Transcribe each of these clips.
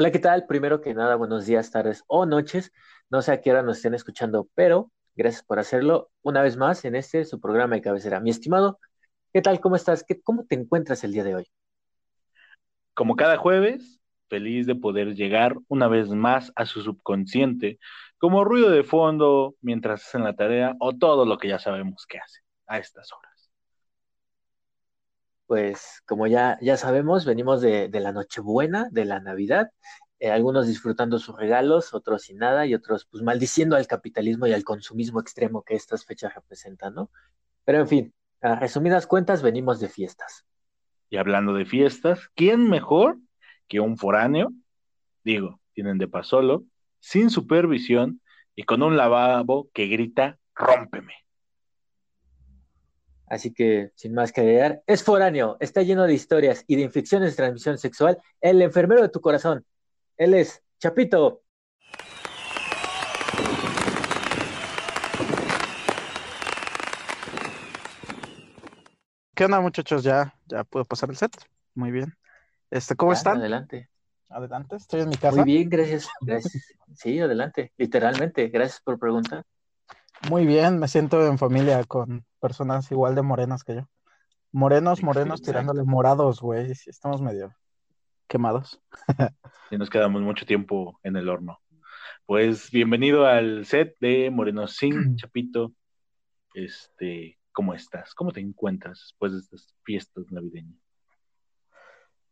Hola, ¿qué tal? Primero que nada, buenos días, tardes o noches. No sé a qué hora nos estén escuchando, pero gracias por hacerlo una vez más en este su programa de cabecera. Mi estimado, ¿qué tal? ¿Cómo estás? ¿Qué, ¿Cómo te encuentras el día de hoy? Como cada jueves, feliz de poder llegar una vez más a su subconsciente, como ruido de fondo mientras hacen la tarea o todo lo que ya sabemos que hace a estas horas pues como ya, ya sabemos, venimos de, la Nochebuena, de la Navidad, eh, algunos disfrutando sus regalos, otros sin nada y otros pues maldiciendo al capitalismo y al consumismo extremo que estas fechas representan, ¿no? Pero en fin, a resumidas cuentas, venimos de fiestas. Y hablando de fiestas, ¿quién mejor que un foráneo? Digo, tienen de pasolo, sin supervisión y con un lavabo que grita, rómpeme. Así que, sin más que agregar, es foráneo, está lleno de historias y de infecciones de transmisión sexual, el enfermero de tu corazón. Él es Chapito. ¿Qué onda, muchachos? Ya, ya puedo pasar el set. Muy bien. Este, ¿cómo están? Adelante. Adelante, estoy en mi casa. Muy bien, gracias. Gracias. Sí, adelante. Literalmente, gracias por preguntar. Muy bien, me siento en familia con personas igual de morenas que yo. Morenos, morenos, tirándole morados, güey. estamos medio quemados. y nos quedamos mucho tiempo en el horno. Pues bienvenido al set de Moreno Sin, Chapito. Este, ¿cómo estás? ¿Cómo te encuentras después de estas fiestas navideñas?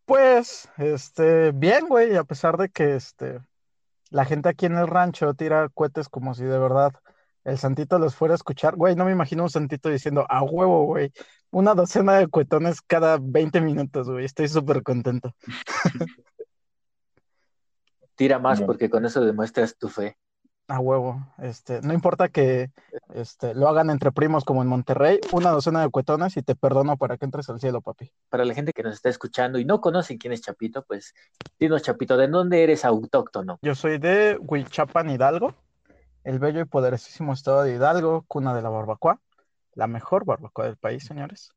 Pues, este, bien, güey, a pesar de que este, la gente aquí en el rancho tira cohetes como si de verdad el santito los fuera a escuchar, güey, no me imagino un santito diciendo, a huevo, güey, una docena de cuetones cada 20 minutos, güey, estoy súper contento. Tira más porque con eso demuestras tu fe. A huevo, este, no importa que este, lo hagan entre primos como en Monterrey, una docena de cuetones y te perdono para que entres al cielo, papi. Para la gente que nos está escuchando y no conocen quién es Chapito, pues dinos, Chapito, ¿de dónde eres autóctono? Yo soy de Huichapan, Hidalgo el bello y poderosísimo estado de Hidalgo, cuna de la barbacoa, la mejor barbacoa del país, señores.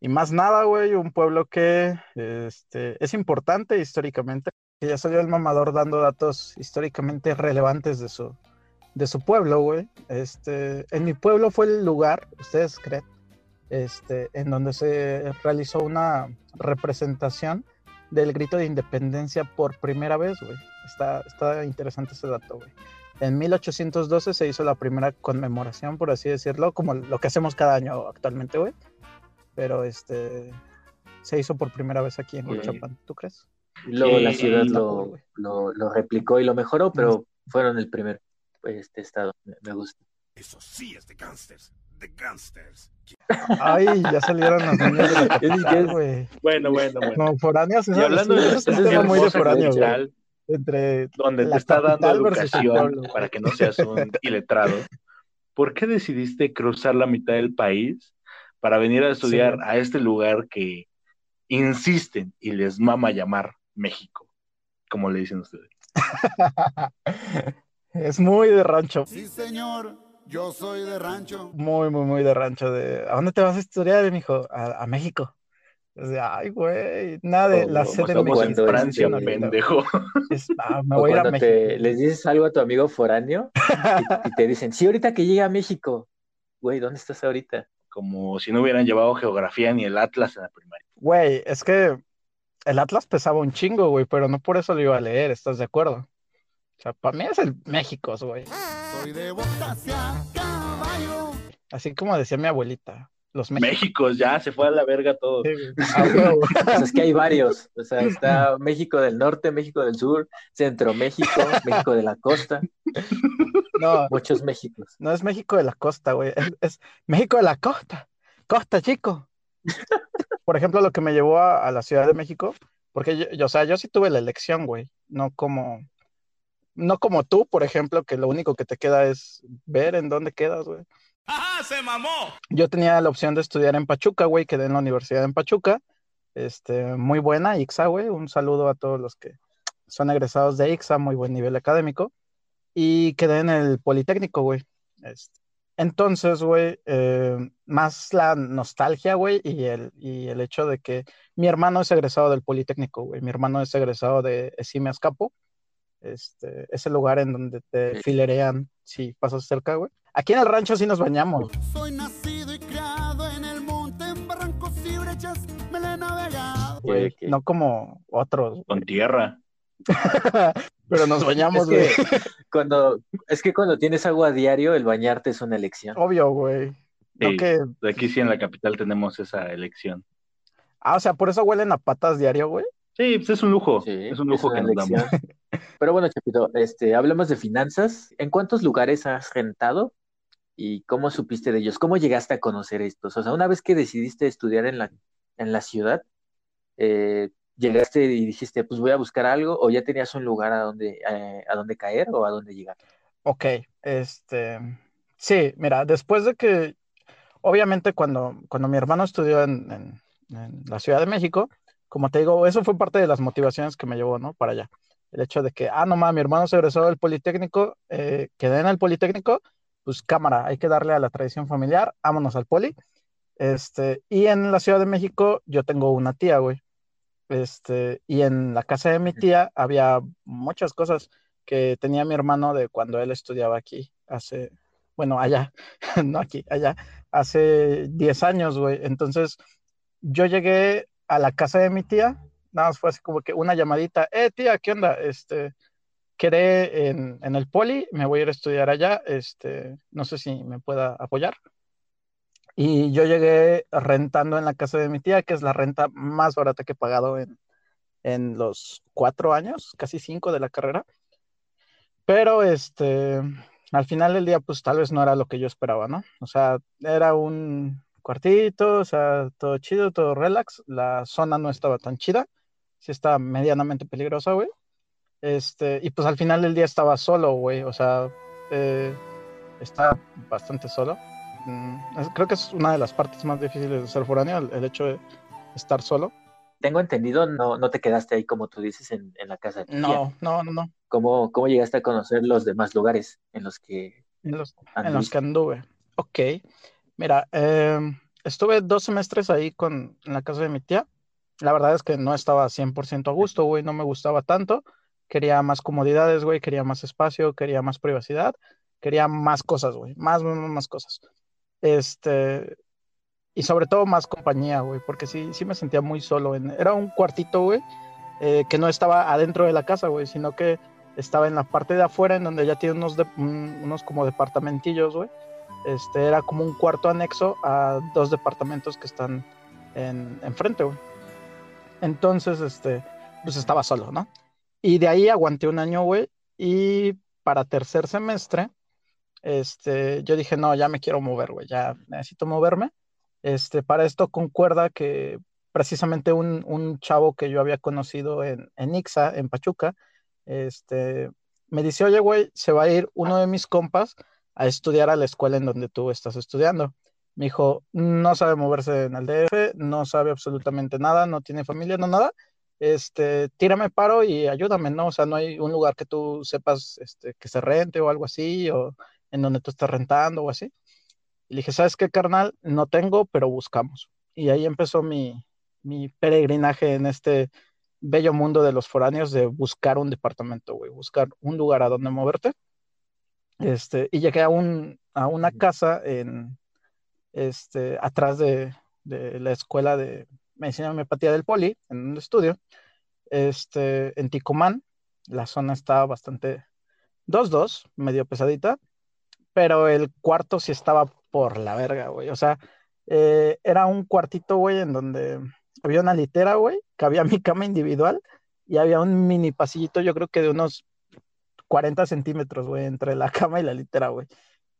Y más nada, güey, un pueblo que este, es importante históricamente, que ya salió el mamador dando datos históricamente relevantes de su, de su pueblo, güey. Este, en mi pueblo fue el lugar, ustedes creen, este, en donde se realizó una representación del grito de independencia por primera vez, güey. Está, está interesante ese dato, güey. En 1812 se hizo la primera conmemoración, por así decirlo, como lo que hacemos cada año actualmente, güey. Pero este se hizo por primera vez aquí en Huichapan, ¿tú crees? luego la ciudad lo, lo, replicó y lo mejoró, pero fueron el primer este estado. Me, gusta. Eso sí es de gangsters, de gangsters. Ay, ya salieron los niños de la güey. Bueno, bueno, bueno. No, foráneos, eso, hablando de eso, es muy de foráneo, güey entre donde te está dando educación para que no seas un iletrado. ¿Por qué decidiste cruzar la mitad del país para venir a estudiar a este lugar que insisten y les mama llamar México, como le dicen ustedes? es muy de rancho. Sí, señor. Yo soy de rancho. Muy, muy, muy de rancho. De... ¿A dónde te vas a estudiar, mijo? a México ay, güey, nada de la sede de México. Francia, pendejo. Ah, me voy a ir a México. les dices algo a tu amigo foráneo y, te dicen, sí, ahorita que llegue a México. Güey, ¿dónde estás ahorita? Como si no hubieran llevado geografía ni el Atlas en la primaria. Güey, es que el Atlas pesaba un chingo, güey, pero no por eso lo iba a leer, ¿estás de acuerdo? O sea, para mí es el México, güey. Soy de caballo. Así como decía mi abuelita, los México. ya se fue a la verga todo. Ah, es que hay varios. O sea, está México del norte, México del sur, Centro México, México de la costa. No. Muchos Méxicos. No es México de la costa, güey. Es, México de la costa. Costa, chico. Por ejemplo, lo que me llevó a, la Ciudad de México, porque yo, o sea, yo sí tuve la elección, güey. No como. No como tú, por ejemplo, que lo único que te queda es ver en dónde quedas, güey. ¡Ajá, se mamó! Yo tenía la opción de estudiar en Pachuca, güey, quedé en la Universidad en Pachuca. Este, muy buena, IXA, güey. Un saludo a todos los que son egresados de IXA, muy buen nivel académico. Y quedé en el Politécnico, güey. Este, Entonces, güey, eh, más la nostalgia, güey, y el, y el hecho de que mi hermano es egresado del Politécnico, güey. Mi hermano es egresado de Esime Escapo. Este, es el lugar en donde te filerean si pasas cerca, güey. Aquí en el rancho sí nos bañamos. Soy nacido y criado en el monte, en barrancos y brechas, me la he navegado. güey, no como otros. Con tierra. Pero nos bañamos, güey. Es que cuando, es que cuando tienes agua a diario, el bañarte es una elección. Obvio, güey. No que... Aquí sí en la capital tenemos esa elección. Ah, o sea, por eso huelen a patas diario, güey. Sí, pues es un lujo. Sí, es un lujo que nos damos. Pero bueno, Chapito, este, hablemos de finanzas. ¿En cuántos lugares has rentado y cómo supiste de ellos? ¿Cómo llegaste a conocer estos? O sea, una vez que decidiste estudiar en la, en la ciudad, eh, llegaste y dijiste, pues voy a buscar algo, o ya tenías un lugar a donde, eh, a donde caer o a donde llegar. Ok, este, sí, mira, después de que, obviamente cuando, cuando mi hermano estudió en, en- en la Ciudad de México, como te digo, eso fue parte de las motivaciones que me llevó, ¿no? Para allá. El hecho de que, ah, no mames, mi hermano se egresó del Politécnico, eh, quedé en el Politécnico, pues cámara, hay que darle a la tradición familiar, vámonos al Poli. Este, y en la Ciudad de México yo tengo una tía, güey. Este, y en la casa de mi tía había muchas cosas que tenía mi hermano de cuando él estudiaba aquí, hace, bueno, allá, no aquí, allá, hace 10 años, güey. Entonces, yo llegué a la casa de mi tía, nada más fue así como que una llamadita, eh, tía, ¿qué onda? Este, quedé en, en el poli, me voy a ir a estudiar allá, este, no sé si me pueda apoyar. Y yo llegué rentando en la casa de mi tía, que es la renta más barata que he pagado en, en los cuatro años, casi cinco de la carrera. Pero este, al final del día, pues tal vez no era lo que yo esperaba, ¿no? O sea, era un cuartito, o sea, todo chido, todo relax. La zona no estaba tan chida, sí estaba medianamente peligrosa, güey. Este, y pues al final del día estaba solo, güey, o sea, eh, estaba bastante solo. Mm, es- creo que es una de las partes más difíciles de ser foráneo, el, el hecho de estar solo. Tengo entendido, no, no te quedaste ahí como tú dices en, en la casa de tu tía. No, no, no, no. ¿Cómo, cómo llegaste a conocer los demás lugares en los que En los, en los que anduve. Ok. Mira, em, estuve dos semestres ahí con, en la casa de mi tía. La verdad es que no estaba 100% a gusto, güey, no me gustaba tanto. Quería más comodidades, güey, quería más espacio, quería más privacidad, quería más cosas, güey, más, más, más cosas. Este, y sobre todo más compañía, güey, porque sí, sí me sentía muy solo. En, era un cuartito, güey, eh, que no estaba adentro de la casa, güey, sino que estaba en la parte de afuera, en donde ya tiene unos, de- un- unos como departamentillos, güey. Este, era como un cuarto anexo a dos departamentos que están en, enfrente, güey. Entonces, este, pues estaba solo, ¿no? Y de ahí aguanté un año, güey, y para tercer semestre, este, yo dije, no, ya me quiero mover, güey, ya necesito moverme. Este, para esto concuerda que precisamente un, un chavo que yo había conocido en, en Ixa, en Pachuca, este, me dice, oye, güey, se va a ir uno de mis compas a estudiar a la escuela en donde tú estás estudiando. Me dijo, no sabe moverse en el DF, no sabe absolutamente nada, no tiene familia, no nada. Este, tírame paro y ayúdame, ¿no? O sea, no hay un lugar que tú sepas este, que se rente o algo así, o en donde tú estás rentando o así. Y le dije, ¿sabes qué, carnal? No tengo, pero buscamos. Y ahí empezó mi, mi peregrinaje en este bello mundo de los foráneos de buscar un departamento, güey, buscar un lugar a donde moverte. Este, y llegué a, un, a una casa en, este, atrás de, la escuela de medicina y homeopatía del Poli, en un estudio, este, en Ticumán. La zona está bastante 2-2, medio pesadita, pero el cuarto sí estaba por la verga, güey. O sea, eh, era un cuartito, güey, en donde había una litera, güey, que había mi cama individual y había un mini pasillito, yo creo que de unos 40 centímetros, güey, entre la cama y la litera, güey.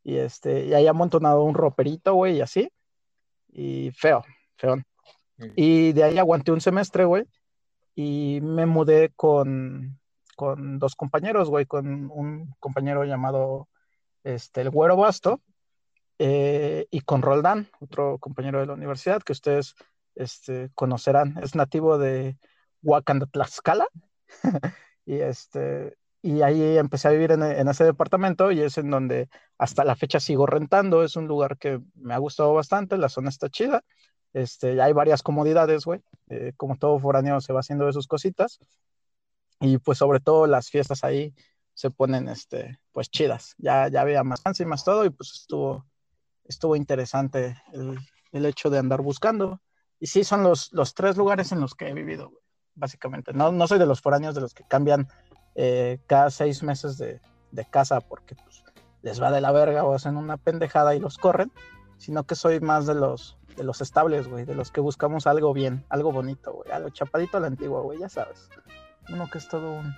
Y este, y ahí amontonado un roperito, güey, y así. Y feo. Mm. Y de ahí aguanté un semestre, güey, y me mudé con, con dos compañeros, güey, con un compañero llamado este, el Güero Basto eh, y con Roldán, otro compañero de la universidad que ustedes este, conocerán, es nativo de Huacán de Tlaxcala. y este, y ahí empecé a vivir en, en, ese departamento y es en donde hasta la fecha sigo rentando. Es un lugar que me ha gustado bastante, la zona está chida. Este, hay varias comodidades, güey. Eh, como todo foráneo se va haciendo de sus cositas. Y pues sobre todo las fiestas ahí se ponen, este, pues chidas. Ya, ya había más y más todo y pues estuvo, estuvo interesante el, el, hecho de andar buscando. Y sí, son los, los tres lugares en los que he vivido, básicamente. No, no soy de los foráneos de los que cambian eh, cada seis meses de, de casa porque pues, les va de la verga o hacen una pendejada y los corren, sino que soy más de los de los estables, güey, de los que buscamos algo bien, algo bonito, güey, algo chapadito a la antigua, güey, ya sabes. Uno que es todo un,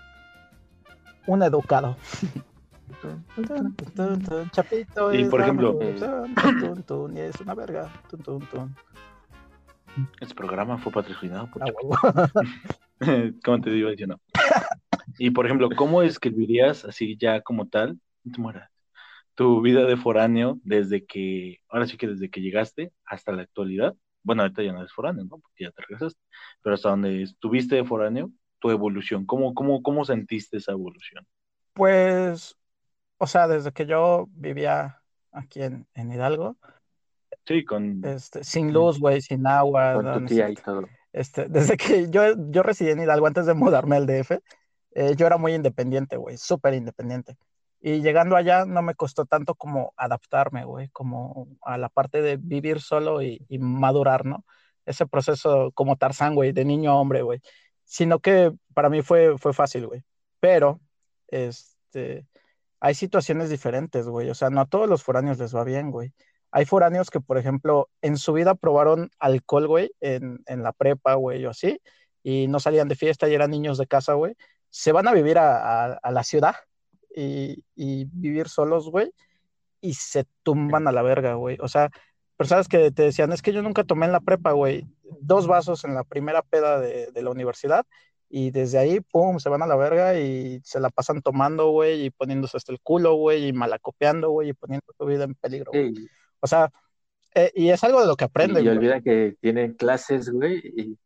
un educado. Chapito. Y por ejemplo, y es una verga. Este programa fue patrocinado por ¿Cómo te digo? Yo no. Y por ejemplo, ¿cómo escribirías así ya como tal? Tu vida de foráneo desde que, ahora sí que desde que llegaste hasta la actualidad. Bueno, ahorita ya no eres foráneo, ¿no? Porque ya te regresaste, pero hasta donde estuviste de foráneo, tu evolución, ¿cómo, cómo, cómo sentiste esa evolución? Pues, o sea, desde que yo vivía aquí en, en Hidalgo. Sí, con... Este, sin luz, güey, sin agua. Con tu tía y todo. Este, desde que yo, yo residí en Hidalgo antes de mudarme al DF, eh, yo era muy independiente, güey, súper independiente. Y llegando allá no me costó tanto como adaptarme, güey, como a la parte de vivir solo y, madurar, ¿no? Ese proceso como Tarzán, güey, de niño a hombre, güey. Sino que para mí fue, fue fácil, güey. Pero, este, hay situaciones diferentes, güey. O sea, no a todos los foráneos les va bien, güey. Hay foráneos que, por ejemplo, en su vida probaron alcohol, güey, en, en la prepa, güey, o así, y no salían de fiesta y eran niños de casa, güey. Se van a vivir a, a la ciudad y, vivir solos, güey, y se tumban a la verga, güey. O sea, personas que te decían, es que yo nunca tomé en la prepa, güey, dos vasos en la primera peda de, la universidad, y desde ahí, pum, se van a la verga y se la pasan tomando, güey, y poniéndose hasta el culo, güey, y malacopeando, güey, y poniendo su vida en peligro. O sea, eh, y es algo de lo que aprenden. Y, y olvida que tienen clases, güey, y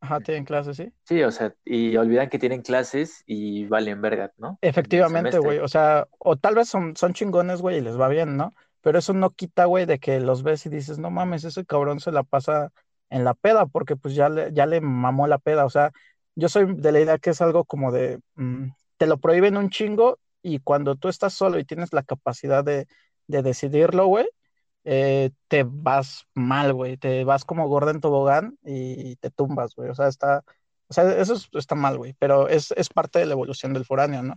Ajá, tienen clases, sí. Sí, o sea, y olvidan que tienen clases y valen verga, ¿no? Efectivamente, güey. O sea, o tal vez son, son chingones, güey, y les va bien, ¿no? Pero eso no quita, güey, de que los ves y dices, no mames, ese cabrón se la pasa en la peda, porque pues ya le, ya le mamó la peda. O sea, yo soy de la idea que es algo como de, mm, te lo prohíben un chingo y cuando tú estás solo y tienes la capacidad de, de decidirlo, güey, eh, te vas mal, güey, te vas como gorda en tobogán y te tumbas, güey, o sea, está, o sea, eso está mal, güey, pero es, es, parte de la evolución del foráneo, ¿no?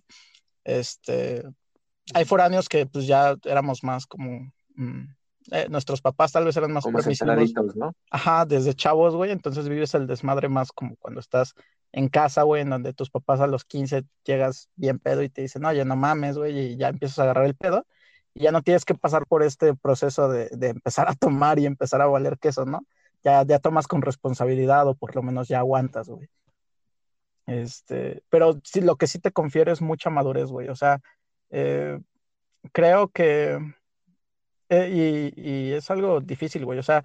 Este, hay foráneos que pues ya éramos más como, mm, eh, nuestros papás tal vez eran más permisivos, ¿no? Ajá, desde chavos, güey, entonces vives el desmadre más como cuando estás en casa, güey, en donde tus papás a los 15 llegas bien pedo y te dicen, oye, no mames, güey, y ya empiezas a agarrar el pedo ya no tienes que pasar por este proceso de, empezar a tomar y empezar a valer queso, ¿no? Ya, ya tomas con responsabilidad o por lo menos ya aguantas, güey. Este, pero sí, lo que sí te confiere es mucha madurez, güey. O sea, eh, creo que, eh, y, es algo difícil, güey. O sea,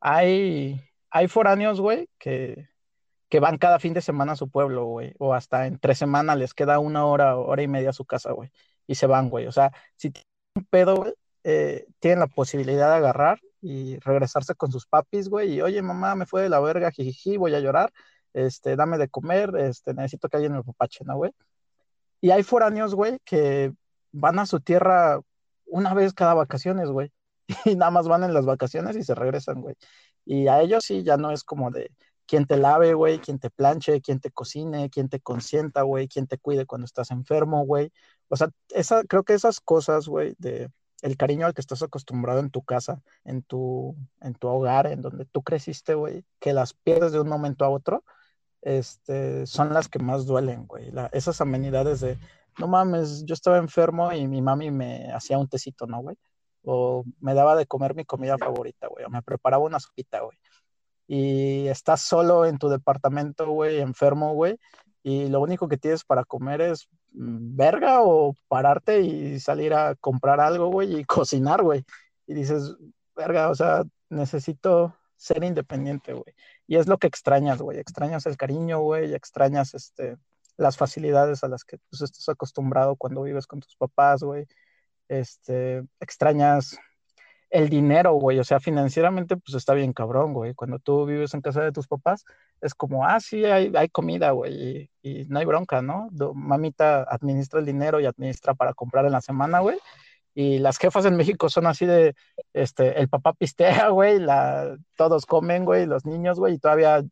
hay, hay foráneos, güey, que, que van cada fin de semana a su pueblo, güey. O hasta en tres semanas les queda una hora, hora y media a su casa, güey. Y se van, güey. O sea, si pedo, eh, tienen la posibilidad de agarrar y regresarse con sus papis, güey, y oye, mamá, me fue de la verga, jijiji, voy a llorar, este, dame de comer, este, necesito que alguien me papache, ¿no, güey? Y hay foráneos, güey, que van a su tierra una vez cada vacaciones, güey, y nada más van en las vacaciones y se regresan, güey. Y a ellos sí ya no es como de quien te lave, güey, quien te planche, quien te cocine, quien te consienta, güey, quien te cuide cuando estás enfermo, güey. O sea, esa, creo que esas cosas, güey, de el cariño al que estás acostumbrado en tu casa, en tu, en tu hogar, en donde tú creciste, güey, que las pierdes de un momento a otro, este, son las que más duelen, güey. esas amenidades de, no mames, yo estaba enfermo y mi mami me hacía un tecito, ¿no, güey? O me daba de comer mi comida favorita, güey, o me preparaba una sopita, güey. Y estás solo en tu departamento, güey, enfermo, güey, y lo único que tienes para comer es verga o pararte y salir a comprar algo, güey, y cocinar, güey. Y dices, verga, o sea, necesito ser independiente, güey. Y es lo que extrañas, güey. Extrañas el cariño, güey, extrañas este, las facilidades a las que pues, estás acostumbrado cuando vives con tus papás, güey. Este, extrañas el dinero, güey, o sea, financieramente pues está bien cabrón, güey. Cuando tú vives en casa de tus papás, es como, ah, sí, hay, hay comida, güey, y, y, no hay bronca, ¿no? Mamita administra el dinero y administra para comprar en la semana, güey. Y las jefas en México son así de, este, el papá pistea, güey, la, todos comen, güey, los niños, güey, y todavía,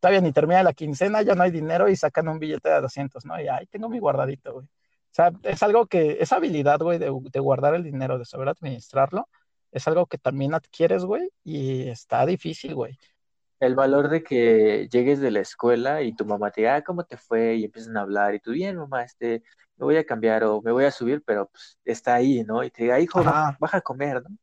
todavía ni termina la quincena, ya no hay dinero y sacan un billete de 200, ¿no? Y ahí tengo mi guardadito, güey. O sea, es algo que, esa habilidad, güey, de, de guardar el dinero, de saber administrarlo, es algo que también adquieres, güey, y está difícil, güey. El valor de que llegues de la escuela y tu mamá te diga, ah, ¿cómo te fue? Y empiezan a hablar, y tú, bien, mamá, este, me voy a cambiar o me voy a subir, pero pues está ahí, ¿no? Y te diga, hijo, baja, a comer, ¿no?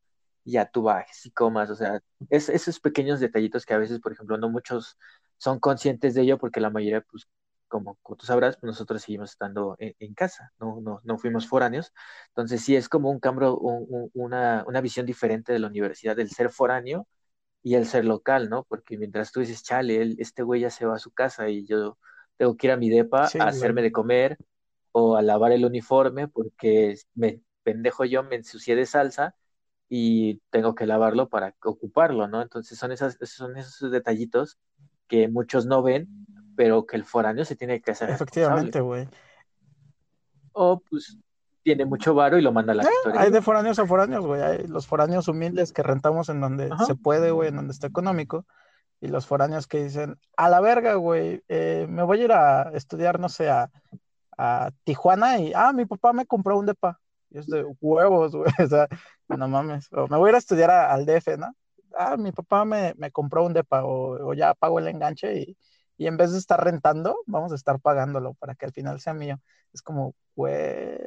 Y ya tú bajes y comas, o sea, es, esos pequeños detallitos que a veces, por ejemplo, no muchos son conscientes de ello porque la mayoría, pues, como, tú sabrás, pues nosotros seguimos estando en, casa, ¿no? No, no fuimos foráneos. Entonces sí es como un cambio, una, una visión diferente de la universidad, del ser foráneo y el ser local, ¿no? Porque mientras tú dices, chale, este güey ya se va a su casa y yo tengo que ir a mi depa a hacerme de comer o a lavar el uniforme porque me pendejo yo, me ensucié de salsa y tengo que lavarlo para ocuparlo, ¿no? Entonces son, esas, son esos detallitos que muchos no ven pero que el foráneo se tiene que hacer. Efectivamente, güey. O pues tiene mucho varo y lo manda a la eh, Hay de foráneos a foráneos, güey. Hay los foráneos humildes que rentamos en donde se puede, güey, en donde está económico. Y los foráneos que dicen, a la verga, güey, eh, me voy a ir a estudiar, no sé, a, Tijuana y, ah, mi papá me compró un depa. Y es de huevos, güey. O sea, no mames. O me voy a ir a estudiar al DF, ¿no? Ah, mi papá me, compró un depa o, o ya pago el enganche y, y en vez de estar rentando, vamos a estar pagándolo para que al final sea mío. Es como, güey,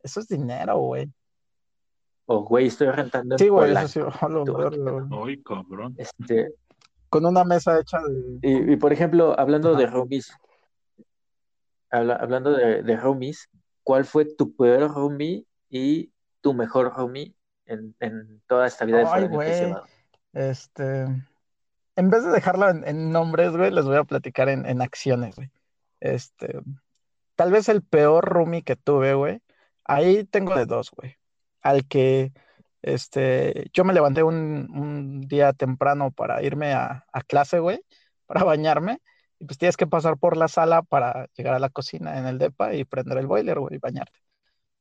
eso es dinero, güey. O, güey, estoy rentando. Sí, güey, eso sí. Ay, cabrón. Este... Con una mesa hecha de. Y, por ejemplo, hablando de roomies, hablando de, de roomies, ¿cuál fue tu peor roomie y tu mejor roomie en, en toda esta vida de Ay, güey. Este en vez de dejarlo en, nombres, güey, les voy a platicar en, acciones, güey. Este, tal vez el peor roomie que tuve, güey. Ahí tengo de dos, güey. Al que, este, yo me levanté un, día temprano para irme a, clase, güey, para bañarme. Y pues tienes que pasar por la sala para llegar a la cocina en el DEPA y prender el boiler, y bañarte.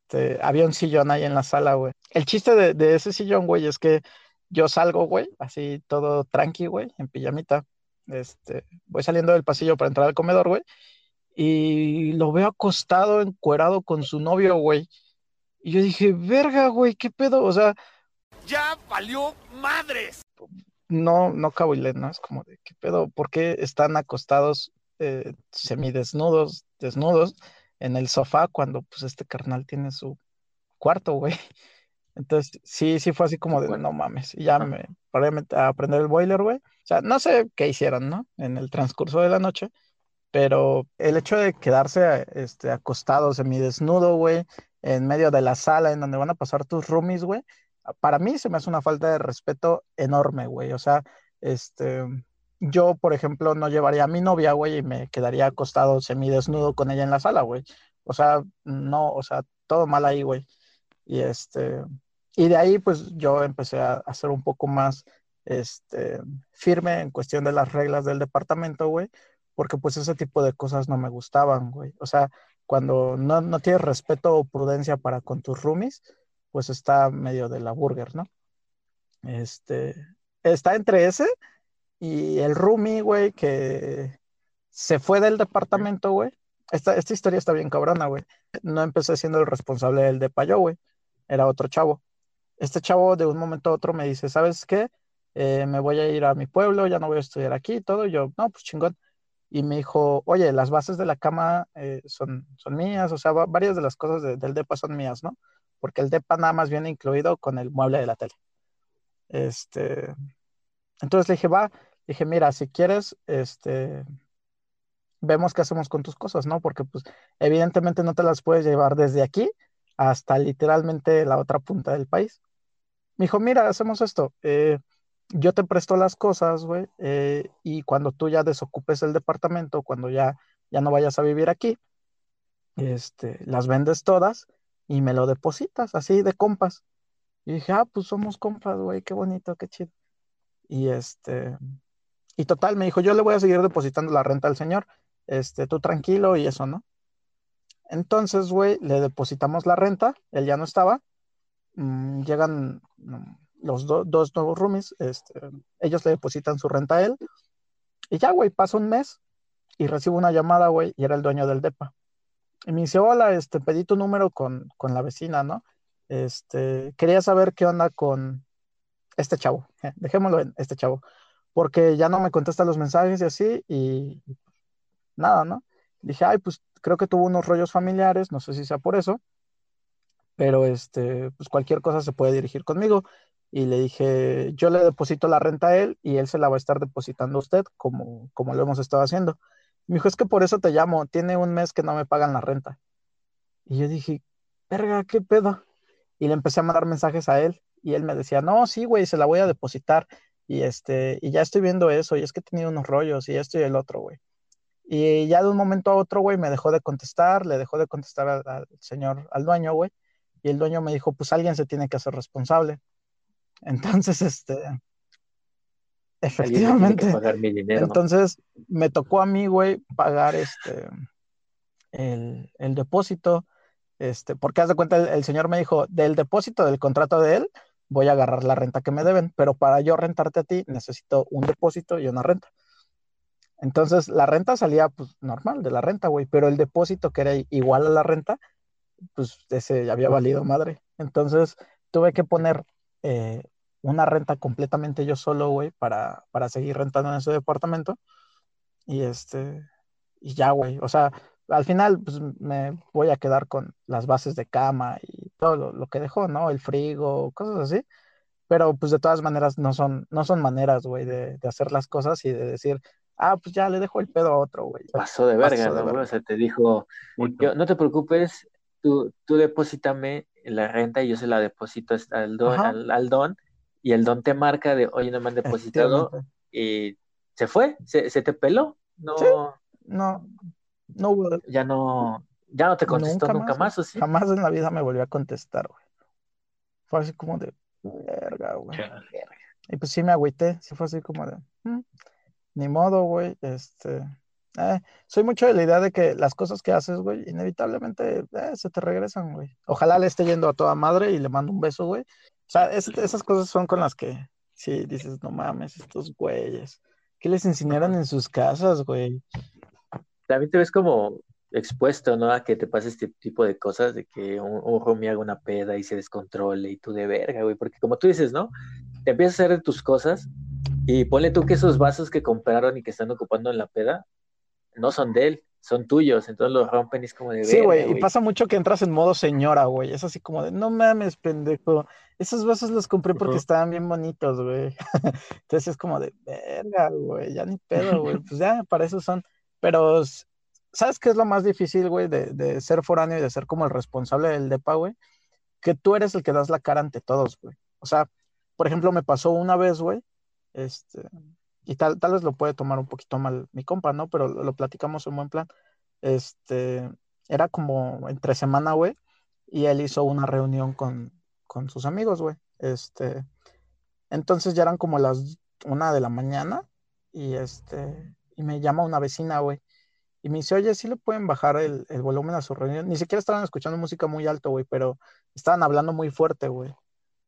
Este, había un sillón ahí en la sala, güey. El chiste de, de ese sillón, güey, es que yo salgo, güey, así todo tranqui, güey, en pijamita. Este, voy saliendo del pasillo para entrar al comedor, güey, y lo veo acostado, encuerado con su novio, güey. Y yo dije, verga, güey, ¿qué pedo? O sea... Ya valió madres. No, no cabilé, ¿no? Es como de, ¿qué pedo? ¿Por qué están acostados eh, semidesnudos, desnudos, en el sofá cuando, pues, este carnal tiene su cuarto, güey? Entonces, sí, sí fue así como de, no mames. Y ya me paré a aprender el boiler, güey. O sea, no sé qué hicieron, ¿no? En el transcurso de la noche, pero el hecho de quedarse este, acostado, semidesnudo, güey, en medio de la sala en donde van a pasar tus roomies, güey, para mí se me hace una falta de respeto enorme, güey. O sea, este, yo, por ejemplo, no llevaría a mi novia, güey, y me quedaría acostado semidesnudo con ella en la sala, güey. O sea, no, o sea, todo mal ahí, güey. Y este, y de ahí, pues yo empecé a, ser un poco más este, firme en cuestión de las reglas del departamento, güey, porque pues ese tipo de cosas no me gustaban, güey. O sea, cuando no, no tienes respeto o prudencia para con tus roomies, pues está medio de la burger, ¿no? Este, está entre ese y el roomie, güey, que se fue del departamento, güey. Esta, esta historia está bien cabrona, güey. No empecé siendo el responsable del de Payo, güey. Era otro chavo este chavo de un momento a otro me dice, ¿sabes qué? Eh, me voy a ir a mi pueblo, ya no voy a estudiar aquí y todo. Y yo, no, pues chingón. Y me dijo, oye, las bases de la cama eh, son, son mías, o sea, varias de las cosas del DEPA son mías, ¿no? Porque el DEPA nada más viene incluido con el mueble de la tele. Este, entonces le dije, va, dije, mira, si quieres, este, vemos qué hacemos con tus cosas, ¿no? Porque pues evidentemente no te las puedes llevar desde aquí hasta literalmente la otra punta del país. Me dijo, mira, hacemos esto. Eh, yo te presto las cosas, güey, eh, y cuando tú ya desocupes el departamento, cuando ya, ya no vayas a vivir aquí, este, las vendes todas y me lo depositas así de compas. Y dije, ah, pues somos compas, güey, qué bonito, qué chido. Y este, y total, me dijo, yo le voy a seguir depositando la renta al señor, este, tú tranquilo y eso, ¿no? Entonces, güey, le depositamos la renta, él ya no estaba, mm, llegan mm, los dos nuevos roomies, este, ellos le depositan su renta a él, y ya, güey, pasa un mes y recibo una llamada, güey, y era el dueño del DEPA. Y me dice, hola, este, pedí tu número con, con la vecina, ¿no? Este, quería saber qué onda con este chavo, dejémoslo en este chavo, porque ya no me contesta los mensajes y así, y nada, ¿no? Dije, ay, pues creo que tuvo unos rollos familiares, no sé si sea por eso, pero este, pues cualquier cosa se puede dirigir conmigo. Y le dije, yo le deposito la renta a él y él se la va a estar depositando a usted, como, como lo hemos estado haciendo. Me dijo, es que por eso te llamo, tiene un mes que no me pagan la renta. Y yo dije, verga, ¿qué pedo? Y le empecé a mandar mensajes a él y él me decía, no, sí, güey, se la voy a depositar. Y este, y ya estoy viendo eso, y es que he tenido unos rollos, y esto y el otro, güey. Y ya de un momento a otro, güey, me dejó de contestar, le dejó de contestar al, señor, al dueño, güey. Y el dueño me dijo, pues alguien se tiene que hacer responsable. Entonces, este, efectivamente. entonces, me tocó a mí, güey, pagar este, el, el, depósito, este, porque haz de cuenta, el, señor me dijo, del depósito del contrato de él, voy a agarrar la renta que me deben, pero para yo rentarte a ti, necesito un depósito y una renta. Entonces, la renta salía, pues, normal de la renta, güey, pero el depósito que era igual a la renta, pues, ese ya había valido madre. Entonces, tuve que poner eh, una renta completamente yo solo, güey, para, para seguir rentando en ese departamento. Y este, y ya, güey, o sea, al final, pues, me voy a quedar con las bases de cama y todo lo, que dejó, ¿no? El frigo, cosas así. Pero, pues, de todas maneras, no son, no son maneras, güey, de, de hacer las cosas y de decir, ah, pues ya le dejo el pedo a otro, güey. Pasó de verga, ¿no? O sea, te dijo, no te preocupes, tú, tú deposítame la renta y yo se la deposito al don, al, don, y el don te marca de, oye, no me han depositado, y se fue, se, te peló, no, no, no hubo. Ya no, ya no te contestó nunca, más, ¿o sí? Jamás en la vida me volvió a contestar, güey. Fue así como de, verga, güey. Y pues sí me agüité, sí fue así como de, mm" ni modo, güey, este, eh, soy mucho de la idea de que las cosas que haces, güey, inevitablemente eh, se te regresan, güey. Ojalá le esté yendo a toda madre y le mando un beso, güey. O sea, esas cosas son con las que, sí, dices, no mames, estos güeyes. ¿Qué les enseñaron en sus casas, güey? También te ves como expuesto, ¿no? A que te pase este tipo de cosas, de que un, un homie haga una peda y se descontrole y tú de verga, güey, porque como tú dices, ¿no? Te empiezas a hacer de tus cosas y ponle tú que esos vasos que compraron y que están ocupando en la peda no son de él, son tuyos, entonces los rompen y es como de... Sí, güey, y pasa mucho que entras en modo señora, güey, es así como de, no mames, pendejo, esos vasos los compré porque estaban bien bonitos, güey. entonces es como de, verga, güey, ya ni pedo, güey, pues ya, para eso son, pero, ¿sabes qué es lo más difícil, güey, de, de ser foráneo y de ser como el responsable del DEPA, güey? Que tú eres el que das la cara ante todos, güey. O sea, por ejemplo, me pasó una vez, güey, este, y tal, tal vez lo puede tomar un poquito mal mi compa, ¿no? Pero lo, platicamos en buen plan. Este, era como entre semana, güey, y él hizo una reunión con, con sus amigos, güey. Este, entonces ya eran como las una de la mañana y este, y me llama una vecina, güey. Y me dice, oye, ¿sí le pueden bajar el, el volumen a su reunión? Ni siquiera estaban escuchando música muy alto, güey, pero estaban hablando muy fuerte, güey.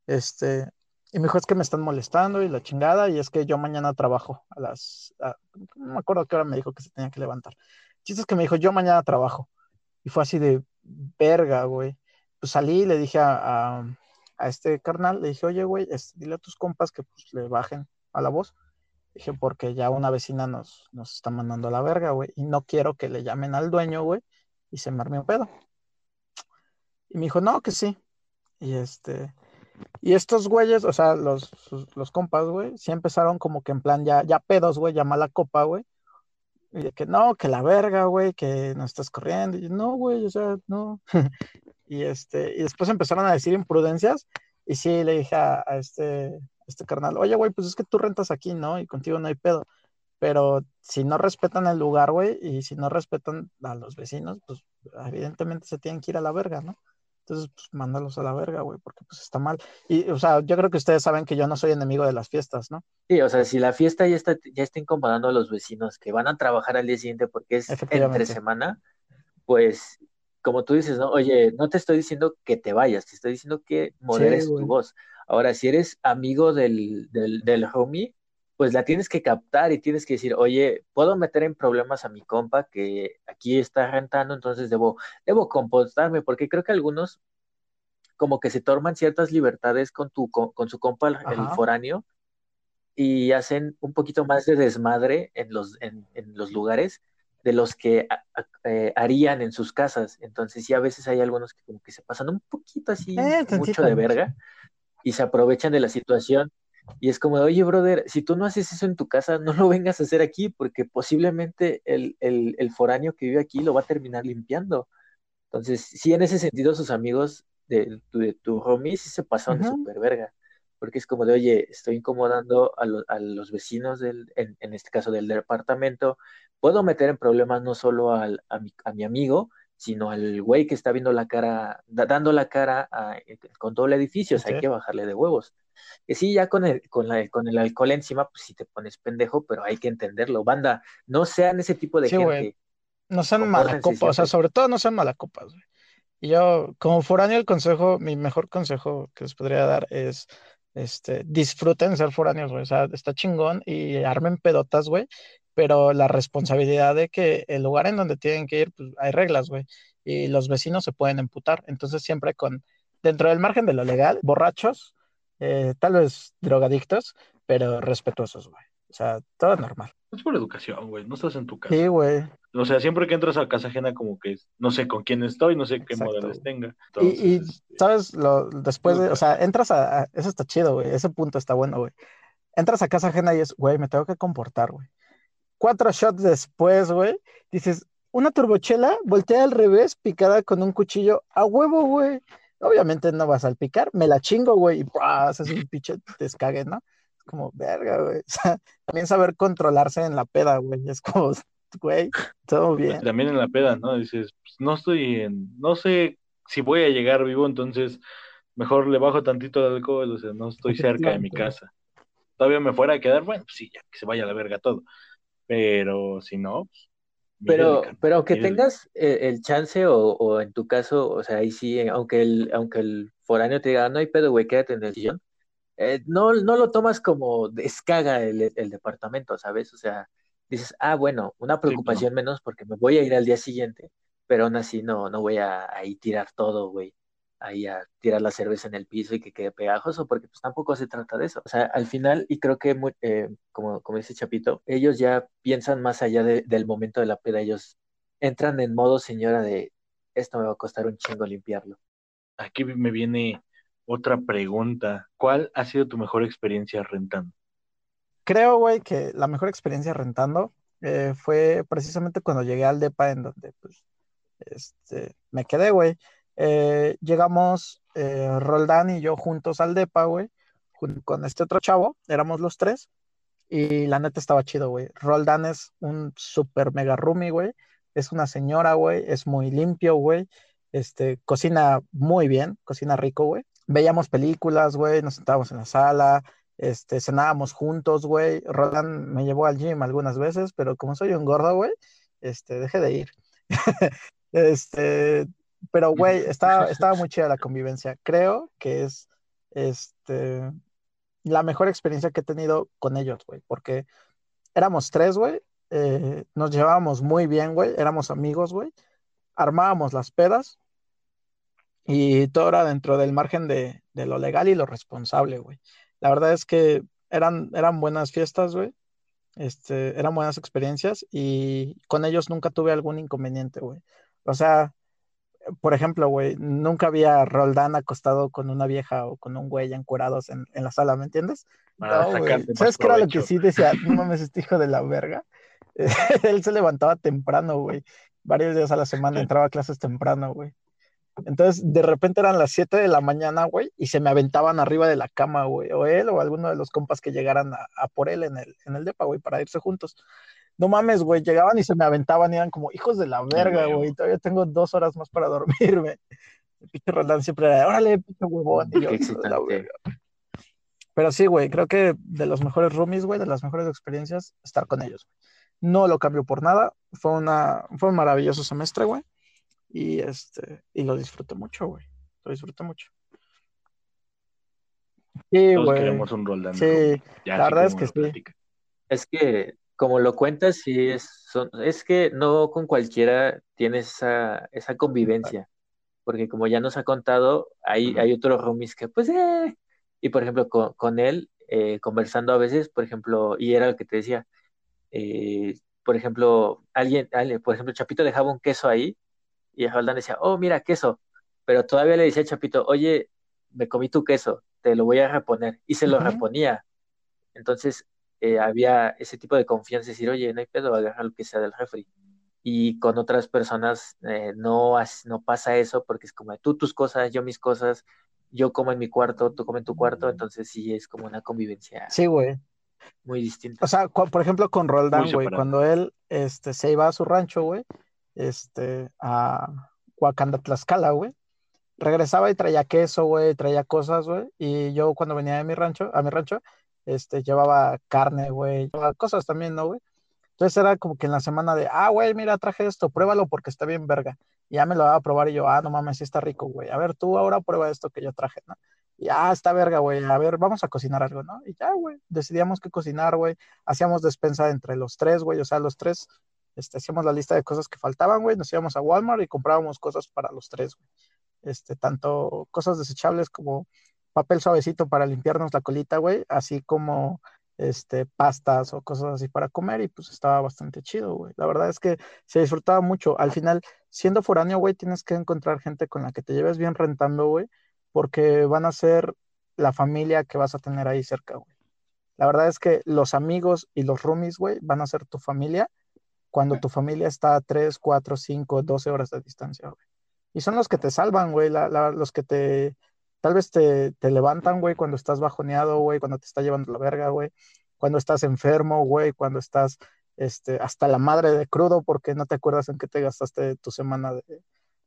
Este, y me dijo, es que me están molestando y la chingada, y es que yo mañana trabajo a las, no me acuerdo qué hora me dijo que se tenía que levantar. Chiste es que me dijo, yo mañana trabajo. Y fue así de verga, güey. Pues salí y le dije a, a, este carnal, le dije, oye, güey, dile a tus compas que pues le bajen a la voz. Dije, porque ya una vecina nos, nos está mandando a la verga, güey, y no quiero que le llamen al dueño, güey, y se me un pedo. Y me dijo, no, que sí. Y este, y estos güeyes, o sea, los, los compas, güey, sí empezaron como que en plan ya, ya pedos, güey, ya mala copa, güey. Y de que no, que la verga, güey, que no estás corriendo. Y yo, no, güey, o sea, no. y este, y después empezaron a decir imprudencias. Y sí, le dije a, este, este carnal, oye, güey, pues es que tú rentas aquí, ¿no? Y contigo no hay pedo. Pero si no respetan el lugar, güey, y si no respetan a los vecinos, pues evidentemente se tienen que ir a la verga, ¿no? Entonces, pues mándalos a la verga, güey, porque pues está mal. Y, o sea, yo creo que ustedes saben que yo no soy enemigo de las fiestas, ¿no? Sí, o sea, si la fiesta ya está, ya está incomodando a los vecinos que van a trabajar al día siguiente porque es entre semana, pues, como tú dices, ¿no? Oye, no te estoy diciendo que te vayas, te estoy diciendo que moderes tu voz. Ahora, si eres amigo del, del, del homie, pues la tienes que captar y tienes que decir, oye, puedo meter en problemas a mi compa que aquí está rentando, entonces debo, debo comportarme, porque creo que algunos como que se toman ciertas libertades con tu, con, su compa el, foráneo y hacen un poquito más de desmadre en los, en, los lugares de los que eh, harían en sus casas. Entonces sí, a veces hay algunos que como que se pasan un poquito así, eh, mucho de verga, y se aprovechan de la situación y es como, oye, brother, si tú no haces eso en tu casa, no lo vengas a hacer aquí, porque posiblemente el, foráneo que vive aquí lo va a terminar limpiando. Entonces, sí, en ese sentido, sus amigos de, de tu homie sí se pasaron de super verga, porque es como de, oye, estoy incomodando a, a los vecinos, del, en, en, este caso del departamento, puedo meter en problemas no solo al, a, mi, a mi amigo, sino al güey que está viendo la cara, dando la cara con todo el edificio, o sea, hay que bajarle de huevos. Que sí, ya con el, con, la, con el alcohol encima, pues sí te pones pendejo, pero hay que entenderlo. Banda, no sean ese tipo de gente. No sean malacopas, o sea, sobre todo no sean malacopas, güey. Y yo, como foráneo, el consejo, mi mejor consejo que les podría dar es, este, disfruten ser foráneos, güey. O sea, está chingón y armen pedotas, güey. Pero la responsabilidad de que el lugar en donde tienen que ir, pues hay reglas, güey. Y los vecinos se pueden emputar. Entonces, siempre con, dentro del margen de lo legal, borrachos, eh, tal vez drogadictos, pero respetuosos, güey. O sea, todo normal. Es por educación, güey. No estás en tu casa. Sí, güey. O sea, siempre que entras a casa ajena, como que no sé con quién estoy, no sé qué modelos tenga. y, este, ¿sabes? Lo, después de, o sea, entras a, Eso está chido, güey. Ese punto está bueno, güey. Entras a casa ajena y es, güey, me tengo que comportar, güey. Cuatro shots después, güey, dices, una turbochela voltea al revés, picada con un cuchillo a huevo, güey. Obviamente no vas a salpicar, me la chingo, güey, y haces un pinche descague, ¿no? Es como, verga, güey. O sea, también saber controlarse en la peda, güey. Es como, güey, todo bien. También en la peda, ¿no? Dices, pues, no estoy en, no sé si voy a llegar vivo, entonces mejor le bajo tantito de alcohol, o sea, no estoy cerca de mi casa. Todavía me fuera a quedar, bueno, pues sí, ya, que se vaya a la verga todo. Pero si no, pues, pero, pero aunque tengas eh, el chance o, en tu caso, o sea, ahí sí, aunque el, aunque el foráneo te diga, no hay pedo, güey, quédate en el sillón, eh, no, no lo tomas como descaga el, departamento, ¿sabes? O sea, dices, ah, bueno, una preocupación menos porque me voy a ir al día siguiente, pero aún así no, no voy a, a ahí tirar todo, güey ahí a tirar la cerveza en el piso y que quede pegajoso, porque pues tampoco se trata de eso. O sea, al final, y creo que, eh, como, como dice Chapito, ellos ya piensan más allá del momento de la peda, ellos entran en modo señora de, esto me va a costar un chingo limpiarlo. Aquí me viene otra pregunta. ¿Cuál ha sido tu mejor experiencia rentando? Creo, güey, que la mejor experiencia rentando eh, fue precisamente cuando llegué al DEPA en donde, pues, este, me quedé, güey. Eh, llegamos eh, Roldán y yo juntos al DEPA, güey, con este otro chavo, éramos los tres, y la neta estaba chido, güey. Roldán es un super mega roomie, güey, es una señora, güey, es muy limpio, güey, este, cocina muy bien, cocina rico, güey. Veíamos películas, güey, nos sentábamos en la sala, este, cenábamos juntos, güey. Roldán me llevó al gym algunas veces, pero como soy un gordo, güey, este, dejé de ir. este, pero, güey, estaba, estaba muy chida la convivencia. Creo que es este, la mejor experiencia que he tenido con ellos, güey, porque éramos tres, güey, eh, nos llevábamos muy bien, güey, éramos amigos, güey, armábamos las pedas y todo era dentro del margen de, de lo legal y lo responsable, güey. La verdad es que eran, eran buenas fiestas, güey. Este, eran buenas experiencias y con ellos nunca tuve algún inconveniente, güey. O sea, por ejemplo, güey, nunca había Roldán acostado con una vieja o con un güey encuerados en, en la sala, ¿me entiendes? No, ¿Sabes qué era lo que sí decía? No mames, este hijo de la verga. Él se levantaba temprano, güey. Varios días a la semana entraba a clases temprano, güey. Entonces, de repente eran las 7 de la mañana, güey, y se me aventaban arriba de la cama, güey, o él o alguno de los compas que llegaran a, por él en el, en el depa, güey, para irse juntos. No mames, güey, llegaban y se me aventaban y eran como hijos de la verga, güey, todavía tengo dos horas más para dormirme. El pinche Roldán siempre era, órale, pinche huevón. Y yo, la verga. Pero sí, güey, creo que de los mejores roomies, güey, de las mejores experiencias, estar con ellos. No lo cambio por nada. Fue, una, fue un maravilloso semestre, güey. Y, este, y lo disfruté mucho, güey. Lo disfruté mucho. Sí, Todos queremos un Roldán. Sí, la verdad es que sí. Es que, como lo cuentas, sí, es, es que no con cualquiera tienes esa, esa convivencia. Porque como ya nos ha contado, hay, hay otros roomies que, pues, eh, y por ejemplo, con, él, eh, conversando a veces, por ejemplo, y era lo que te decía, eh, por ejemplo, alguien, por ejemplo, Chapito dejaba un queso ahí y Roldán decía, oh, mira, queso, pero todavía le decía a Chapito, oye, me comí tu queso, te lo voy a reponer, y se lo reponía. Entonces, eh, había ese tipo de confianza, decir, oye, no hay pedo, agarra lo que sea del refri. Y con otras personas no, no pasa eso porque es como tú tus cosas, yo mis cosas, yo como en mi cuarto, tú como en tu cuarto, entonces sí es como una convivencia. Sí, güey. Muy distinta. O sea, por ejemplo, con Roldán, güey, cuando él este, se iba a su rancho, güey, este, a Huacanda, Tlaxcala, güey, regresaba y traía queso, güey, traía cosas, güey, y yo cuando venía de mi rancho, a mi rancho, este, llevaba carne, güey, cosas también, ¿no, güey? Entonces era como que en la semana de, ah, güey, mira, traje esto, pruébalo porque está bien verga. Y ya me lo va a probar y yo, ah, no mames, sí está rico, güey. A ver, tú ahora prueba esto que yo traje, ¿no? Y ah, está verga, güey. A ver, vamos a cocinar algo, ¿no? Y ya, güey, decidíamos qué cocinar, güey. Hacíamos despensa entre los tres, güey. O sea, los tres, este, hacíamos la lista de cosas que faltaban, güey. Nos íbamos a Walmart y comprábamos cosas para los tres, güey. Este, tanto cosas desechables como papel suavecito para limpiarnos la colita, güey, así como este, pastas o cosas así para comer y pues estaba bastante chido, güey. La verdad es que se disfrutaba mucho. Al final, siendo foráneo, güey, tienes que encontrar gente con la que te lleves bien rentando, güey, porque van a ser la familia que vas a tener ahí cerca, güey. La verdad es que los amigos y los roomies, güey, van a ser tu familia cuando tu familia está a 3, 4, 5, 12 horas de distancia, güey. Y son los que te salvan, güey, los que te, Tal vez te, te levantan, güey, cuando estás bajoneado, güey, cuando te está llevando la verga, güey, cuando estás enfermo, güey, cuando estás este, hasta la madre de crudo porque no te acuerdas en qué te gastaste tu semana de,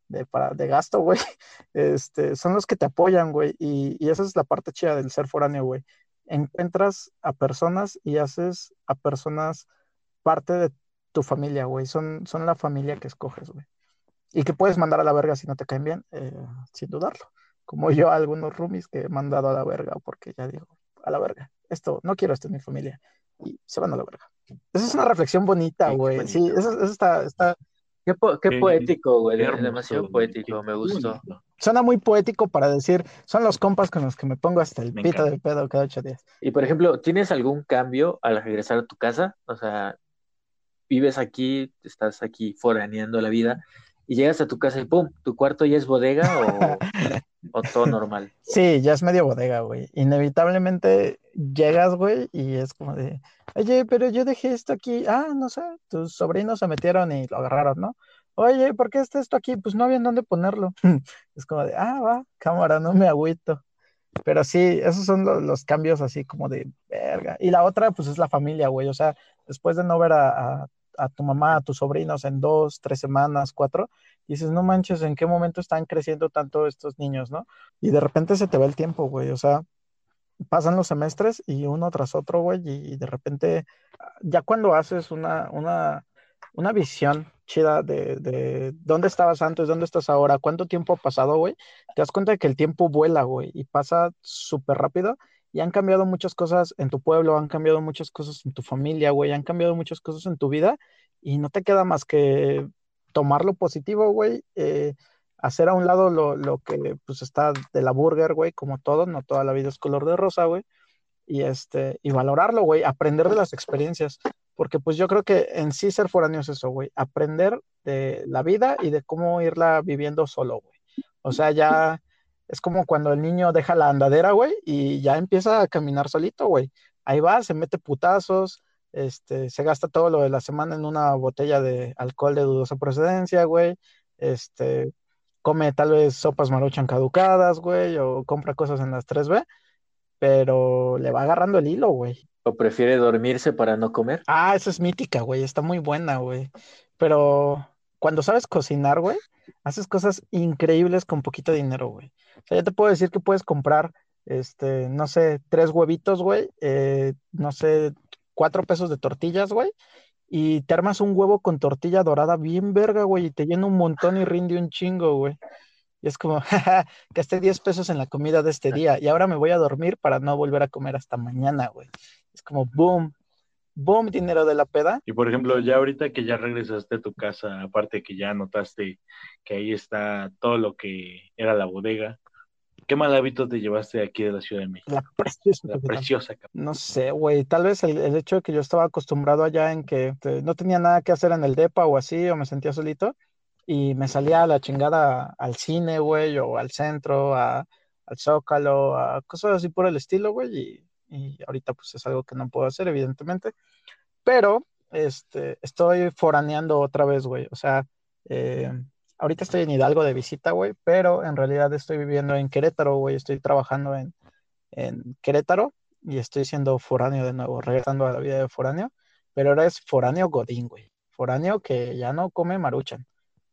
de, para, de gasto, güey. Este, son los que te apoyan, güey, y, y esa es la parte chida del ser foráneo, güey. Encuentras a personas y haces a personas parte de tu familia, güey. Son, son la familia que escoges, güey. Y que puedes mandar a la verga si no te caen bien, eh, sin dudarlo como yo algunos roomies que he mandado a la verga porque ya digo, a la verga, esto, no quiero esto en mi familia y se van a la verga. Esa es una reflexión bonita, güey. Sí, eso, está, está... Qué, qué poético, güey, demasiado poético, me gustó. Suena muy poético para decir, son los compas con los que me pongo hasta el pito del pedo cada ocho días. Y por ejemplo, ¿tienes algún cambio al regresar a tu casa? O sea, vives aquí, estás aquí foraneando la vida y llegas a tu casa y pum, tu cuarto ya es bodega o, o todo normal. Sí, ya es medio bodega, güey. Inevitablemente llegas, güey, y es como de, oye, pero yo dejé esto aquí. Ah, no sé, tus sobrinos se metieron y lo agarraron, ¿no? Oye, ¿por qué está esto aquí? Pues no había en dónde ponerlo. es como de, ah, va, cámara, no me agüito. Pero sí, esos son los, cambios así como de verga. Y la otra, pues es la familia, güey. O sea, después de no ver a a tu mamá, a tus sobrinos en dos, tres semanas, cuatro, y dices, no manches, ¿en qué momento están creciendo tanto estos niños, no? Y de repente se te va el tiempo, güey, o sea, pasan los semestres y uno tras otro, güey, y de repente, ya cuando haces una, una, una visión chida de, de dónde estabas antes, dónde estás ahora, cuánto tiempo ha pasado, güey, te das cuenta de que el tiempo vuela, güey, y pasa súper rápido y han cambiado muchas cosas en tu pueblo, han cambiado muchas cosas en tu familia, güey, han cambiado muchas cosas en tu vida y no te queda más que tomar lo positivo, güey, eh, hacer a un lado lo, lo, que pues está de la burger, güey, como todo, no toda la vida es color de rosa, güey, y este, y valorarlo, güey, aprender de las experiencias, porque pues yo creo que en sí ser foráneo es eso, güey, aprender de la vida y de cómo irla viviendo solo, güey. O sea, ya es como cuando el niño deja la andadera, güey, y ya empieza a caminar solito, güey. Ahí va, se mete putazos, este, se gasta todo lo de la semana en una botella de alcohol de dudosa procedencia, güey. Este, come tal vez sopas maruchan caducadas, güey, o compra cosas en las 3B, pero le va agarrando el hilo, güey. ¿O prefiere dormirse para no comer? Ah, esa es mítica, güey, está muy buena, güey. Pero cuando sabes cocinar, güey, haces cosas increíbles con poquito dinero, güey. O sea, ya te puedo decir que puedes comprar, este, no sé, tres huevitos, güey, eh, no sé, cuatro pesos de tortillas, güey, y te armas un huevo con tortilla dorada bien verga, güey, y te llena un montón y rinde un chingo, güey. Y es como, jaja, gasté 10 pesos en la comida de este día y ahora me voy a dormir para no volver a comer hasta mañana, güey. Es como, boom, boom, dinero de la peda. Y por ejemplo, ya ahorita que ya regresaste a tu casa, aparte que ya notaste que ahí está todo lo que era la bodega, ¿qué mal hábito te llevaste aquí de la Ciudad de México? La preciosa. La preciosa. No sé, güey, tal vez el, el, hecho de que yo estaba acostumbrado allá en que te, no tenía nada que hacer en el DEPA o así, o me sentía solito, y me salía a la chingada al cine, güey, o al centro, a, al Zócalo, a cosas así por el estilo, güey, y y ahorita pues es algo que no puedo hacer, evidentemente, pero este, estoy foraneando otra vez, güey, o sea, eh, ahorita estoy en Hidalgo de visita, güey, pero en realidad estoy viviendo en Querétaro, güey, estoy trabajando en, en Querétaro y estoy siendo foráneo de nuevo, regresando a la vida de foráneo, pero ahora es foráneo godín, güey, foráneo que ya no come maruchan,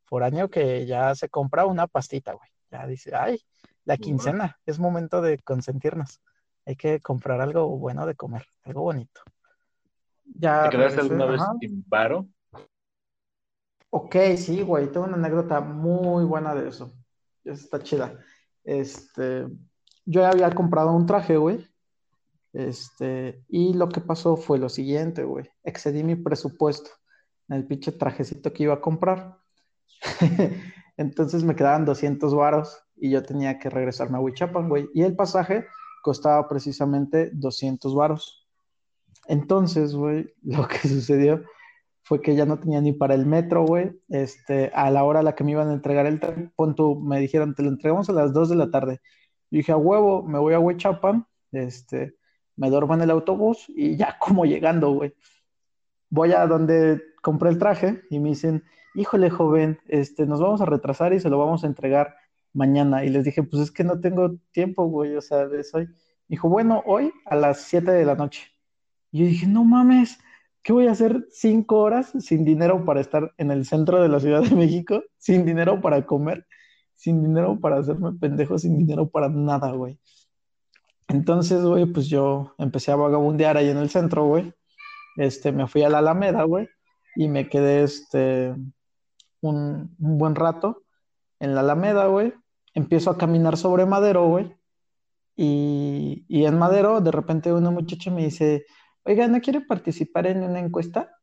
foráneo que ya se compra una pastita, güey, ya dice, ay, la quincena, es momento de consentirnos hay que comprar algo bueno de comer, algo bonito. Ya ¿Te quedaste alguna vez sin paro? Ok, sí, güey, tengo una anécdota muy buena de eso. Está chida. Este, yo había comprado un traje, güey. Este, y lo que pasó fue lo siguiente, güey. Excedí mi presupuesto en el pinche trajecito que iba a comprar. Entonces me quedaban 200 varos y yo tenía que regresarme a Huichapan, güey. Y el pasaje costaba precisamente 200 varos. Entonces, güey, lo que sucedió fue que ya no tenía ni para el metro, güey. Este, a la hora a la que me iban a entregar el tren, punto, me dijeron, te lo entregamos a las 2 de la tarde. Yo dije, a huevo, me voy a Huichapan, este, me duermo en el autobús y ya como llegando, güey. Voy a donde compré el traje y me dicen, híjole, joven, este, nos vamos a retrasar y se lo vamos a entregar mañana. Y les dije, pues es que no tengo tiempo, güey, o sea, de hoy. Dijo, bueno, hoy a las 7 de la noche. Y yo dije, no mames, ¿qué voy a hacer cinco horas sin dinero para estar en el centro de la Ciudad de México? Sin dinero para comer, sin dinero para hacerme pendejo, sin dinero para nada, güey. Entonces, güey, pues yo empecé a vagabundear ahí en el centro, güey. Este, me fui a la Alameda, güey, y me quedé, este, un, un buen rato en la Alameda, güey, empiezo a caminar sobre Madero, güey, y, en Madero de repente una muchacha me dice, oiga, ¿no quiere participar en una encuesta?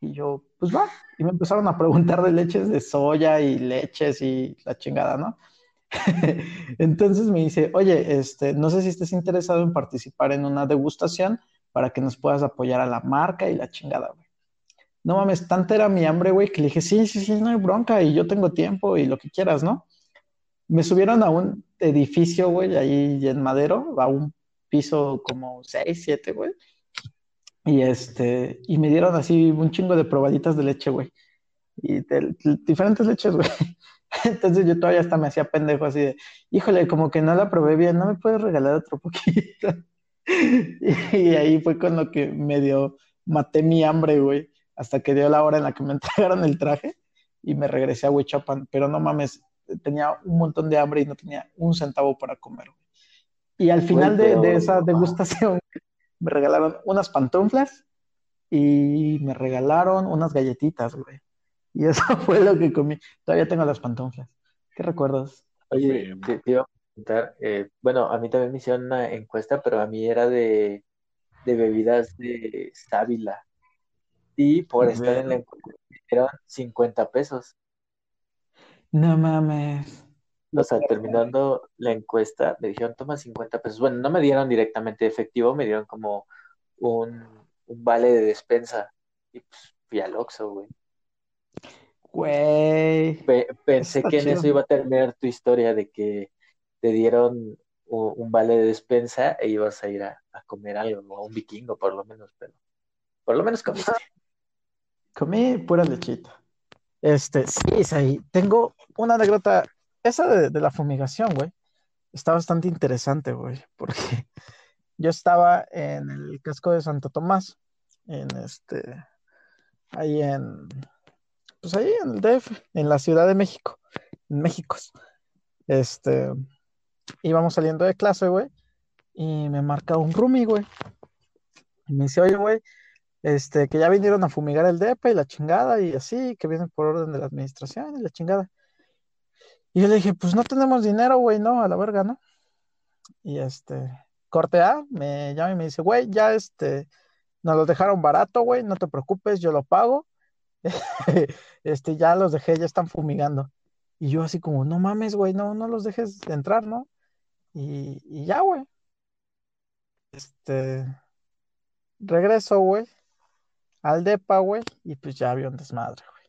Y yo, pues va, y me empezaron a preguntar de leches de soya y leches y la chingada, ¿no? Entonces me dice, oye, este, no sé si estés interesado en participar en una degustación para que nos puedas apoyar a la marca y la chingada, güey no mames, tanta era mi hambre, güey, que le dije, sí, sí, sí, no hay bronca y yo tengo tiempo y lo que quieras, ¿no? Me subieron a un edificio, güey, ahí en Madero, a un piso como 6, 7, güey. Y este, y me dieron así un chingo de probaditas de leche, güey. Y de, diferentes leches, güey. Entonces yo todavía hasta me hacía pendejo así de, híjole, como que no la probé bien, ¿no me puedes regalar otro poquito? y, y ahí fue con lo que medio maté mi hambre, güey hasta que dio la hora en la que me entregaron el traje y me regresé a Huichapan, pero no mames, tenía un montón de hambre y no tenía un centavo para comer. Y al final de, esa degustación me regalaron unas pantuflas y me regalaron unas galletitas, güey. Y eso fue lo que comí. Todavía tengo las pantuflas. ¿Qué recuerdas? Oye, te, iba a preguntar, eh, bueno, a mí también me hicieron una encuesta, pero a mí era de, de bebidas de sábila y por estar en la encuesta me dieron 50 pesos. No mames. O sea, terminando la encuesta, me dijeron, toma 50 pesos. Bueno, no me dieron directamente efectivo, me dieron como un, vale de despensa. Y pues fui al Oxxo, güey. Güey. pensé que en eso iba a terminar tu historia de que te dieron un, vale de despensa e ibas a ir a, a comer algo, o un vikingo por lo menos, pero por lo menos comiste. Comí pura lechita. Este, sí, sí, tengo una anécdota, esa de, la fumigación, güey, está bastante interesante, güey, porque yo estaba en el casco de Santo Tomás, en este, ahí en, pues ahí en el DF, en la Ciudad de México, en México. Este, íbamos saliendo de clase, güey, y me marca un roomie, güey. Y me dice, oye, güey, este, que ya vinieron a fumigar el DEPA y la chingada, y así, que vienen por orden de la administración y la chingada. Y yo le dije, pues no tenemos dinero, güey, no, a la verga, ¿no? Y este, corte A, me llama y me dice, güey, ya este, nos los dejaron barato, güey, no te preocupes, yo lo pago. este, ya los dejé, ya están fumigando. Y yo así como, no mames, güey, no, no los dejes entrar, ¿no? Y, y ya, güey. Este, regreso, güey, al depa, güey, y pues ya había un desmadre, güey.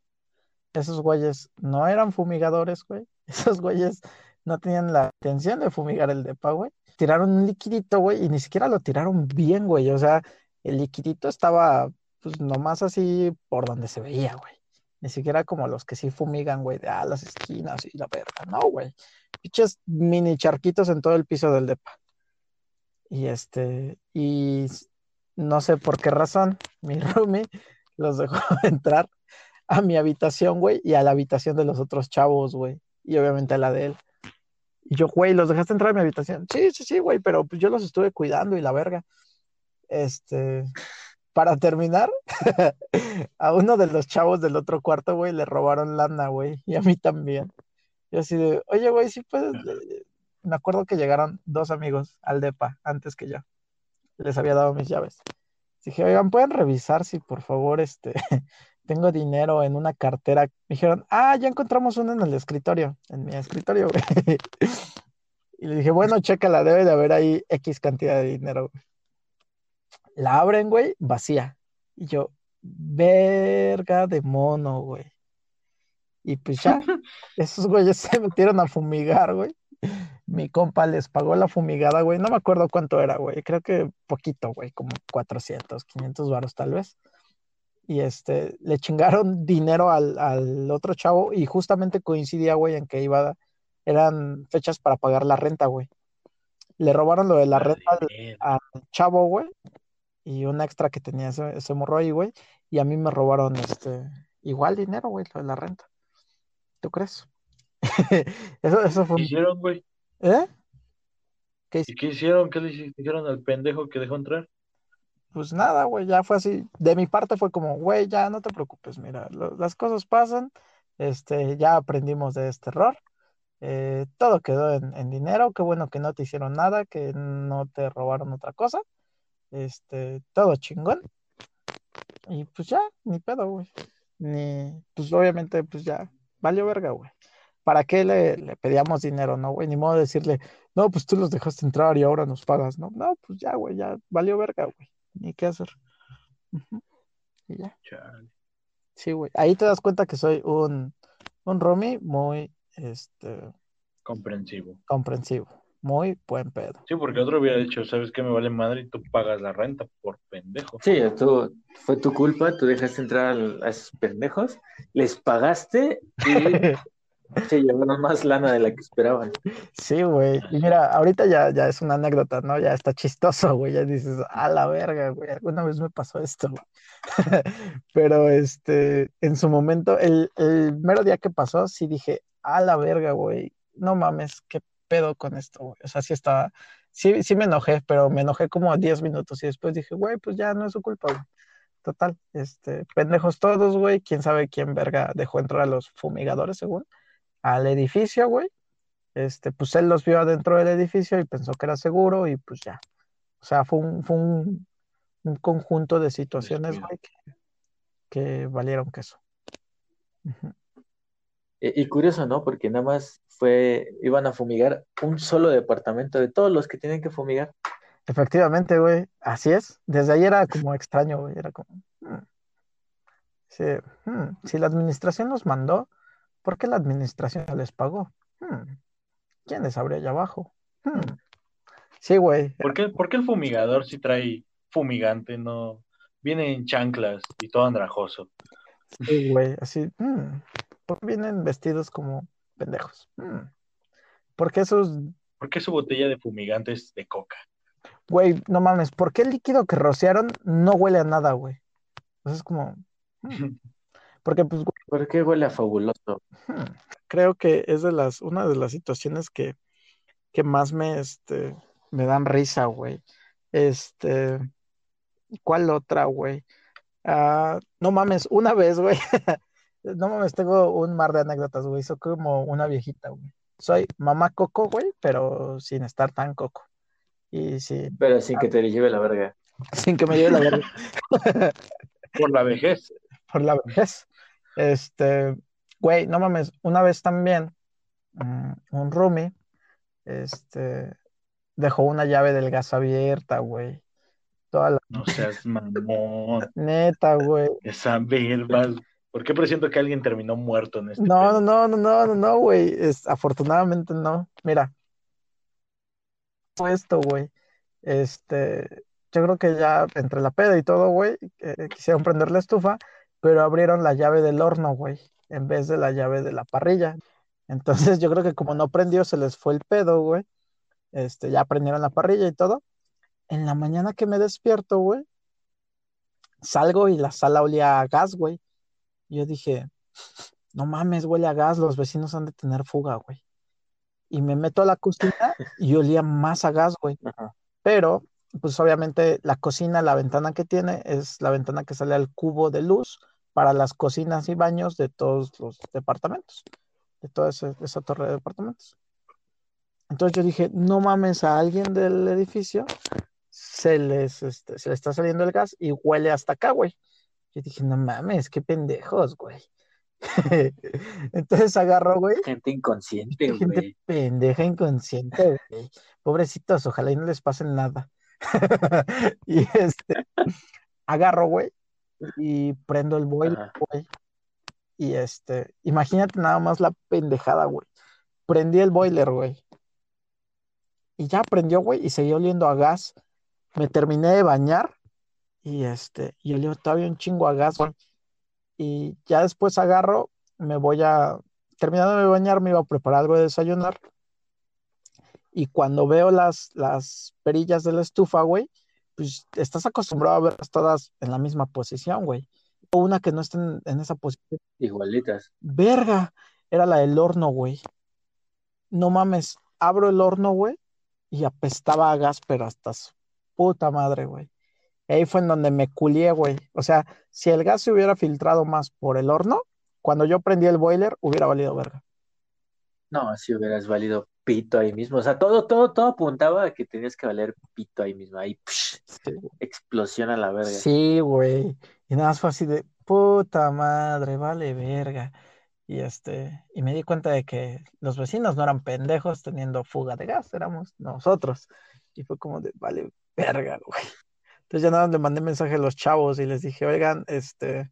Esos güeyes no eran fumigadores, güey. Esos güeyes no tenían la intención de fumigar el depa, güey. Tiraron un liquidito, güey, y ni siquiera lo tiraron bien, güey. O sea, el liquidito estaba, pues, nomás así por donde se veía, güey. Ni siquiera como los que sí fumigan, güey, de ah, las esquinas y la verga. No, güey. Piches mini charquitos en todo el piso del depa. Y este, y no sé por qué razón, mi roomie los dejó entrar a mi habitación, güey, y a la habitación de los otros chavos, güey, y obviamente a la de él. Y yo, güey, ¿los dejaste entrar a mi habitación? Sí, sí, sí, güey, pero pues yo los estuve cuidando y la verga. Este, para terminar, a uno de los chavos del otro cuarto, güey, le robaron lana, güey, y a mí también. Yo así de, oye, güey, sí puedes. Me acuerdo que llegaron dos amigos al DEPA antes que yo les había dado mis llaves. Dije, oigan, ¿pueden revisar si por favor este, tengo dinero en una cartera? Me dijeron, ah, ya encontramos uno en el escritorio, en mi escritorio, güey. Y le dije, bueno, chécala, debe de haber ahí X cantidad de dinero, La abren, güey, vacía. Y yo, verga de mono, güey. Y pues ya, esos güeyes se metieron a fumigar, güey mi compa les pagó la fumigada, güey. No me acuerdo cuánto era, güey. Creo que poquito, güey, como 400, 500 varos tal vez. Y este, le chingaron dinero al, otro chavo y justamente coincidía, güey, en que iba, eran fechas para pagar la renta, güey. Le robaron lo de la renta al, chavo, güey, y un extra que tenía ese, ese morro ahí, güey. Y a mí me robaron, este, igual dinero, güey, lo de la renta. ¿Tú crees? eso, eso fue. ¿Qué hicieron, güey? ¿Eh? ¿Qué, ¿Y qué hicieron? ¿Qué le hicieron al pendejo que dejó entrar? Pues nada, güey, ya fue así. De mi parte fue como, güey, ya no te preocupes, mira, las cosas pasan, este, ya aprendimos de este error. Eh, todo quedó en, en, dinero, qué bueno que no te hicieron nada, que no te robaron otra cosa. Este, todo chingón. Y pues ya, ni pedo, güey. Ni, pues obviamente, pues ya, valió verga, güey. ¿Para qué le, pedíamos dinero, no, güey? Ni modo de decirle, no, pues tú los dejaste entrar y ahora nos pagas, ¿no? No, pues ya, güey, ya valió verga, güey. Ni qué hacer. Y ya. Sí, güey. Ahí te das cuenta que soy un, un Romy muy, este... Comprensivo. Comprensivo. Muy buen pedo. Sí, porque otro hubiera dicho, ¿sabes qué? Me vale madre y tú pagas la renta por pendejo. Sí, tú, fue tu culpa, tú dejaste entrar a esos pendejos, les pagaste y Sí, llevaron más lana de la que esperaban. Sí, güey. Y mira, ahorita ya, ya es una anécdota, ¿no? Ya está chistoso, güey. Ya dices, a la verga, güey. Alguna vez me pasó esto, güey. Pero este, en su momento, el, el mero día que pasó, sí dije, a la verga, güey. No mames, qué pedo con esto, güey. O sea, sí estaba, sí, sí me enojé, pero me enojé como 10 minutos y después dije, güey, pues ya no es su culpa, güey. Total, este, pendejos todos, güey. Quién sabe quién verga dejó entrar a los fumigadores, según al edificio, güey. Este, pues él los vio adentro del edificio y pensó que era seguro y pues ya. O sea, fue un, fue un, conjunto de situaciones, güey, que, valieron queso. y, curioso, ¿no? Porque nada más fue, iban a fumigar un solo departamento de todos los que tienen que fumigar. Efectivamente, güey, así es. Desde ahí era como extraño, güey, era como... Hmm, hmm, si la administración los mandó, ¿Por qué la administración les pagó? Hmm. ¿Quién les abrió allá abajo? Hmm. Sí, güey. ¿Por qué, el fumigador si trae fumigante, no? Viene en chanclas y todo andrajoso. Sí, güey, así. Hmm. ¿Por qué vienen vestidos como pendejos? ¿Por qué esos... ¿Por qué su botella de fumigante es de coca? Güey, no mames, ¿por qué el líquido que rociaron no huele a nada, güey? Pues es como. Porque, pues, güey, ¿Por qué huele a fabuloso? creo que es de las, una de las situaciones que, que más me, este, me dan risa, güey. Este, ¿cuál otra, güey? Ah, no mames, una vez, güey. No mames, tengo un mar de anécdotas, güey. Soy como una viejita, güey. Soy mamá coco, güey, pero sin estar tan coco. Y sí, Pero sin que te lleve la verga. sin que me lleve la verga Por la vejez. por la vejez. Este, güey, no mames, una vez también mm, un roomie, este, dejó una llave del gas abierta, güey. Toda la No seas mamón. neta, güey. Esa verba. ¿Por qué presiento que alguien terminó muerto en este No, no, no, no, no, no, güey. Es, afortunadamente no. Mira, esto, güey. Este, yo creo que ya entre la peda y todo, güey, eh, quisieron prender la estufa, pero abrieron la llave del horno, güey, en vez de la llave de la parrilla. Entonces yo creo que como no prendió, se les fue el pedo, güey. Este, ya prendieron la parrilla y todo. En la mañana que me despierto, güey, salgo y la sala olía a gas, güey. Y yo dije, no mames, huele a gas, los vecinos han de tener fuga, güey. Y me meto a la cocina y olía más a gas, güey. Ajá. Pero, pues obviamente la cocina, la ventana que tiene es la ventana que sale al cubo de luz para las cocinas y baños de todos los departamentos, de toda esa torre de departamentos. Entonces yo dije, no mames, a alguien del edificio se les, este, se le está saliendo el gas y huele hasta acá, güey. Yo dije, no mames, qué pendejos, güey. Entonces agarro, güey, Gente inconsciente, gente güey. pendeja, inconsciente, güey. Pobrecitos, ojalá y no les pase nada. Y este, agarro, güey, y prendo el boiler, güey. Y este, imagínate nada más la pendejada, güey. Prendí el boiler, güey. Y ya prendió, güey, y seguía oliendo a gas. Me terminé de bañar y este, y olió todavía un chingo a gas, güey. Y ya después agarro, me voy a, terminando de bañar, me iba a preparar algo de desayunar. Y cuando veo las, las perillas de la estufa, güey, pues estás acostumbrado a verlas todas en la misma posición, güey. O una que no esté en, en esa posición. Igualitas. Verga, era la del horno, güey. No mames, abro el horno, güey, y apestaba a gas, pero hasta su puta madre, güey. Ahí fue en donde me culié, güey. O sea, si el gas se hubiera filtrado más por el horno, cuando yo prendí el boiler, hubiera valido verga. No, si hubieras valido pito ahí mismo. O sea, todo, todo, todo apuntaba a que tenías que valer pito ahí mismo. Ahí, psh, Sí, explosión a la verga. Sí, güey. Y nada más fue así de puta madre, vale verga. Y este, y me di cuenta de que los vecinos no eran pendejos teniendo fuga de gas, éramos nosotros. Y fue como de vale verga, güey. Entonces ya nada, más le mandé mensaje a los chavos y les dije, oigan, este,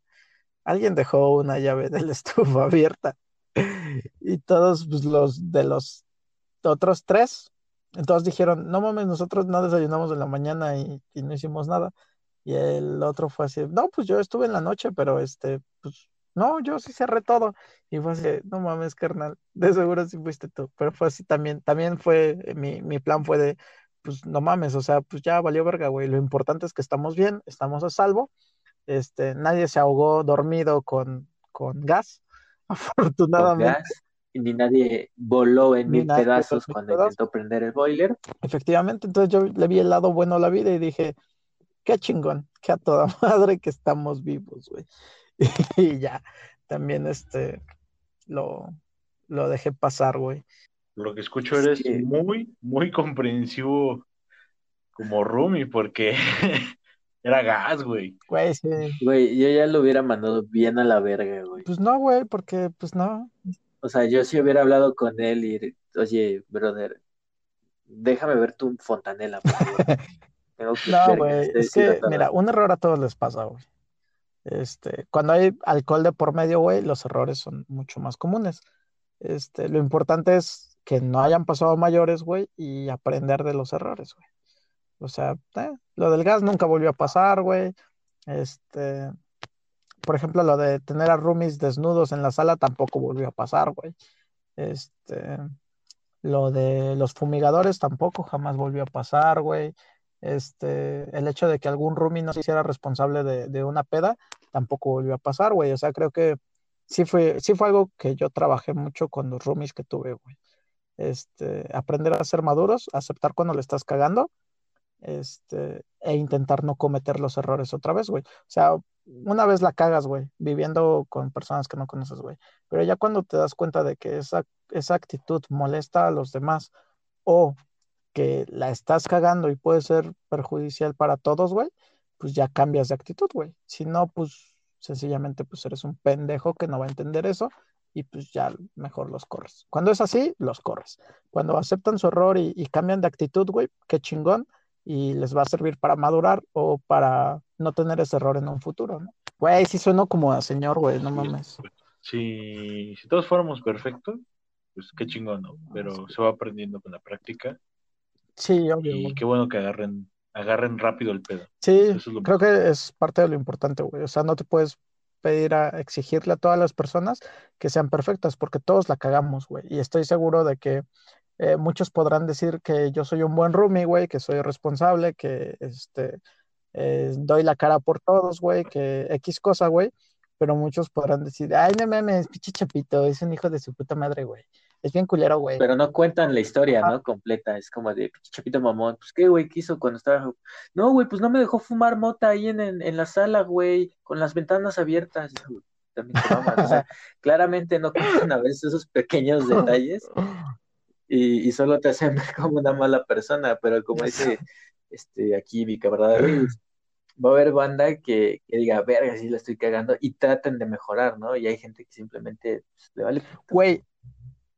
alguien dejó una llave de la estufa abierta. Y todos pues, los de los otros tres, entonces dijeron, no mames, nosotros no desayunamos en la mañana y, y no hicimos nada. Y el otro fue así, no, pues yo estuve en la noche, pero este, pues, no, yo sí cerré todo. Y fue así, no mames, carnal, de seguro sí fuiste tú. Pero fue así también, también fue, mi, mi plan fue de, pues no mames, o sea, pues ya valió verga, güey. Lo importante es que estamos bien, estamos a salvo. Este, nadie se ahogó dormido con, con gas, Con afortunadamente. gas, ni nadie voló en Ni mil pedazos mil cuando pedazos. intentó prender el boiler. Efectivamente, entonces yo le vi el lado bueno a la vida y dije, qué chingón, que a toda madre que estamos vivos, güey. Y ya, también este, lo, lo dejé pasar, güey. Lo que escucho Es eres que- muy, muy comprensivo como Rumi, porque era gas, güey. Güey, sí. Güey, yo ya lo hubiera mandado bien a la verga, güey. Pues no, güey, porque pues no. O sea, yo sí hubiera hablado con él y, oye, brother, déjame ver tu fontanela, por favor. Tengo que No, güey, es que, mira, un error a todos les pasa, güey. Este, cuando hay alcohol de por medio, güey, los errores son mucho más comunes. Este, lo importante es que no hayan pasado mayores, güey, y aprender de los errores, güey. O sea, eh, lo del gas nunca volvió a pasar, güey. Este, por ejemplo, lo de tener a roomies desnudos en la sala tampoco volvió a pasar, güey. Este, lo de los fumigadores tampoco jamás volvió a pasar, güey. este, el hecho de que algún roomie no se hiciera responsable de, una peda, tampoco volvió a pasar, güey. O sea, creo que sí fue, sí fue algo que yo trabajé mucho con los roomies que tuve, güey. Este, aprender a ser maduros, aceptar cuando le estás cagando, este, e intentar no cometer los errores otra vez, güey. O sea, una vez la cagas, güey, viviendo con personas que no conoces, güey. Pero ya cuando te das cuenta de que esa, esa actitud molesta a los demás o que la estás cagando y puede ser perjudicial para todos, güey, pues ya cambias de actitud, güey. Si no, pues sencillamente pues eres un pendejo que no va a entender eso y pues ya mejor los corres. Cuando es así, los corres. Cuando aceptan su error y, y cambian de actitud, güey, qué chingón y les va a servir para madurar o para no tener ese error en un futuro, ¿no? Güey, sí sueno como a señor, güey, no mames. Si, si todos fuéramos perfectos, pues qué chingón, ¿no? Pero se va aprendiendo con la práctica Sí, obvio. Y qué bueno que agarren, agarren rápido el pedo. Sí, creo que es parte de lo importante, güey. O sea, no te puedes pedir a exigirle a todas las personas que sean perfectas, porque todos la cagamos, güey. Y estoy seguro de que eh, muchos podrán decir que yo soy un buen roomie, güey, que soy responsable, que este, eh, doy la cara por todos, güey, que X cosa, güey. Pero muchos podrán decir, ay, no mames, pinche chapito, es un hijo de su puta madre, güey es bien culero, güey. Pero no cuentan la historia, ¿no? Completa. Es como de Chapito Mamón. Pues, ¿qué, güey? ¿Qué hizo cuando estaba.? No, güey, pues no me dejó fumar mota ahí en, en, la sala, güey, con las ventanas abiertas. También o sea, claramente no cuentan a veces esos pequeños detalles y, y, solo te hacen ver como una mala persona. Pero como dice este, aquí mi camarada va a haber banda que, que, diga, verga, sí la estoy cagando y traten de mejorar, ¿no? Y hay gente que simplemente pues, le vale. Güey,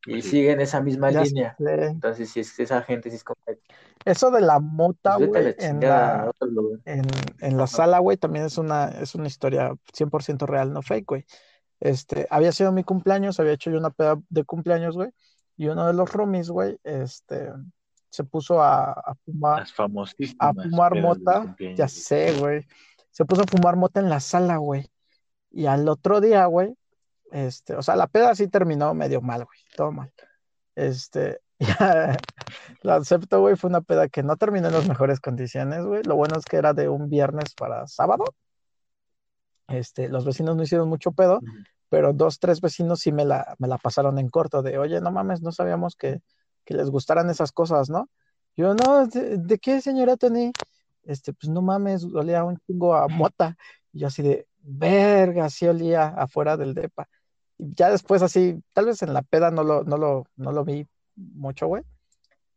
y siguen esa misma línea. Entonces, si es esa gente, si es como... Eso de la mota, pues güey, en, la, en, la sala, güey, también es una, es una historia 100% real, no fake, güey. Este, había sido mi cumpleaños, había hecho yo una peda de cumpleaños, güey, y uno de los roomies, güey, este, se puso a, a fumar. Las famosísimas. A fumar mota, ya sé, güey. Se puso a fumar mota en la sala, güey. Y al otro día, güey, este, o sea, la peda sí terminó medio mal, güey, todo mal. Este, ya, la acepto, güey, fue una peda que no terminó en las mejores condiciones, güey. Lo bueno es que era de un viernes para sábado. Este, los vecinos no hicieron mucho pedo, pero dos, tres vecinos sí me la, me la pasaron en corto, de, oye, no mames, no sabíamos que, que les gustaran esas cosas, ¿no? Yo, no, ¿de, qué, señora Tony? Este, pues no mames, olía un chingo a mota. Y yo así de, verga, sí olía afuera del depa ya después así, tal vez en la peda no lo, no lo, no lo vi mucho, güey,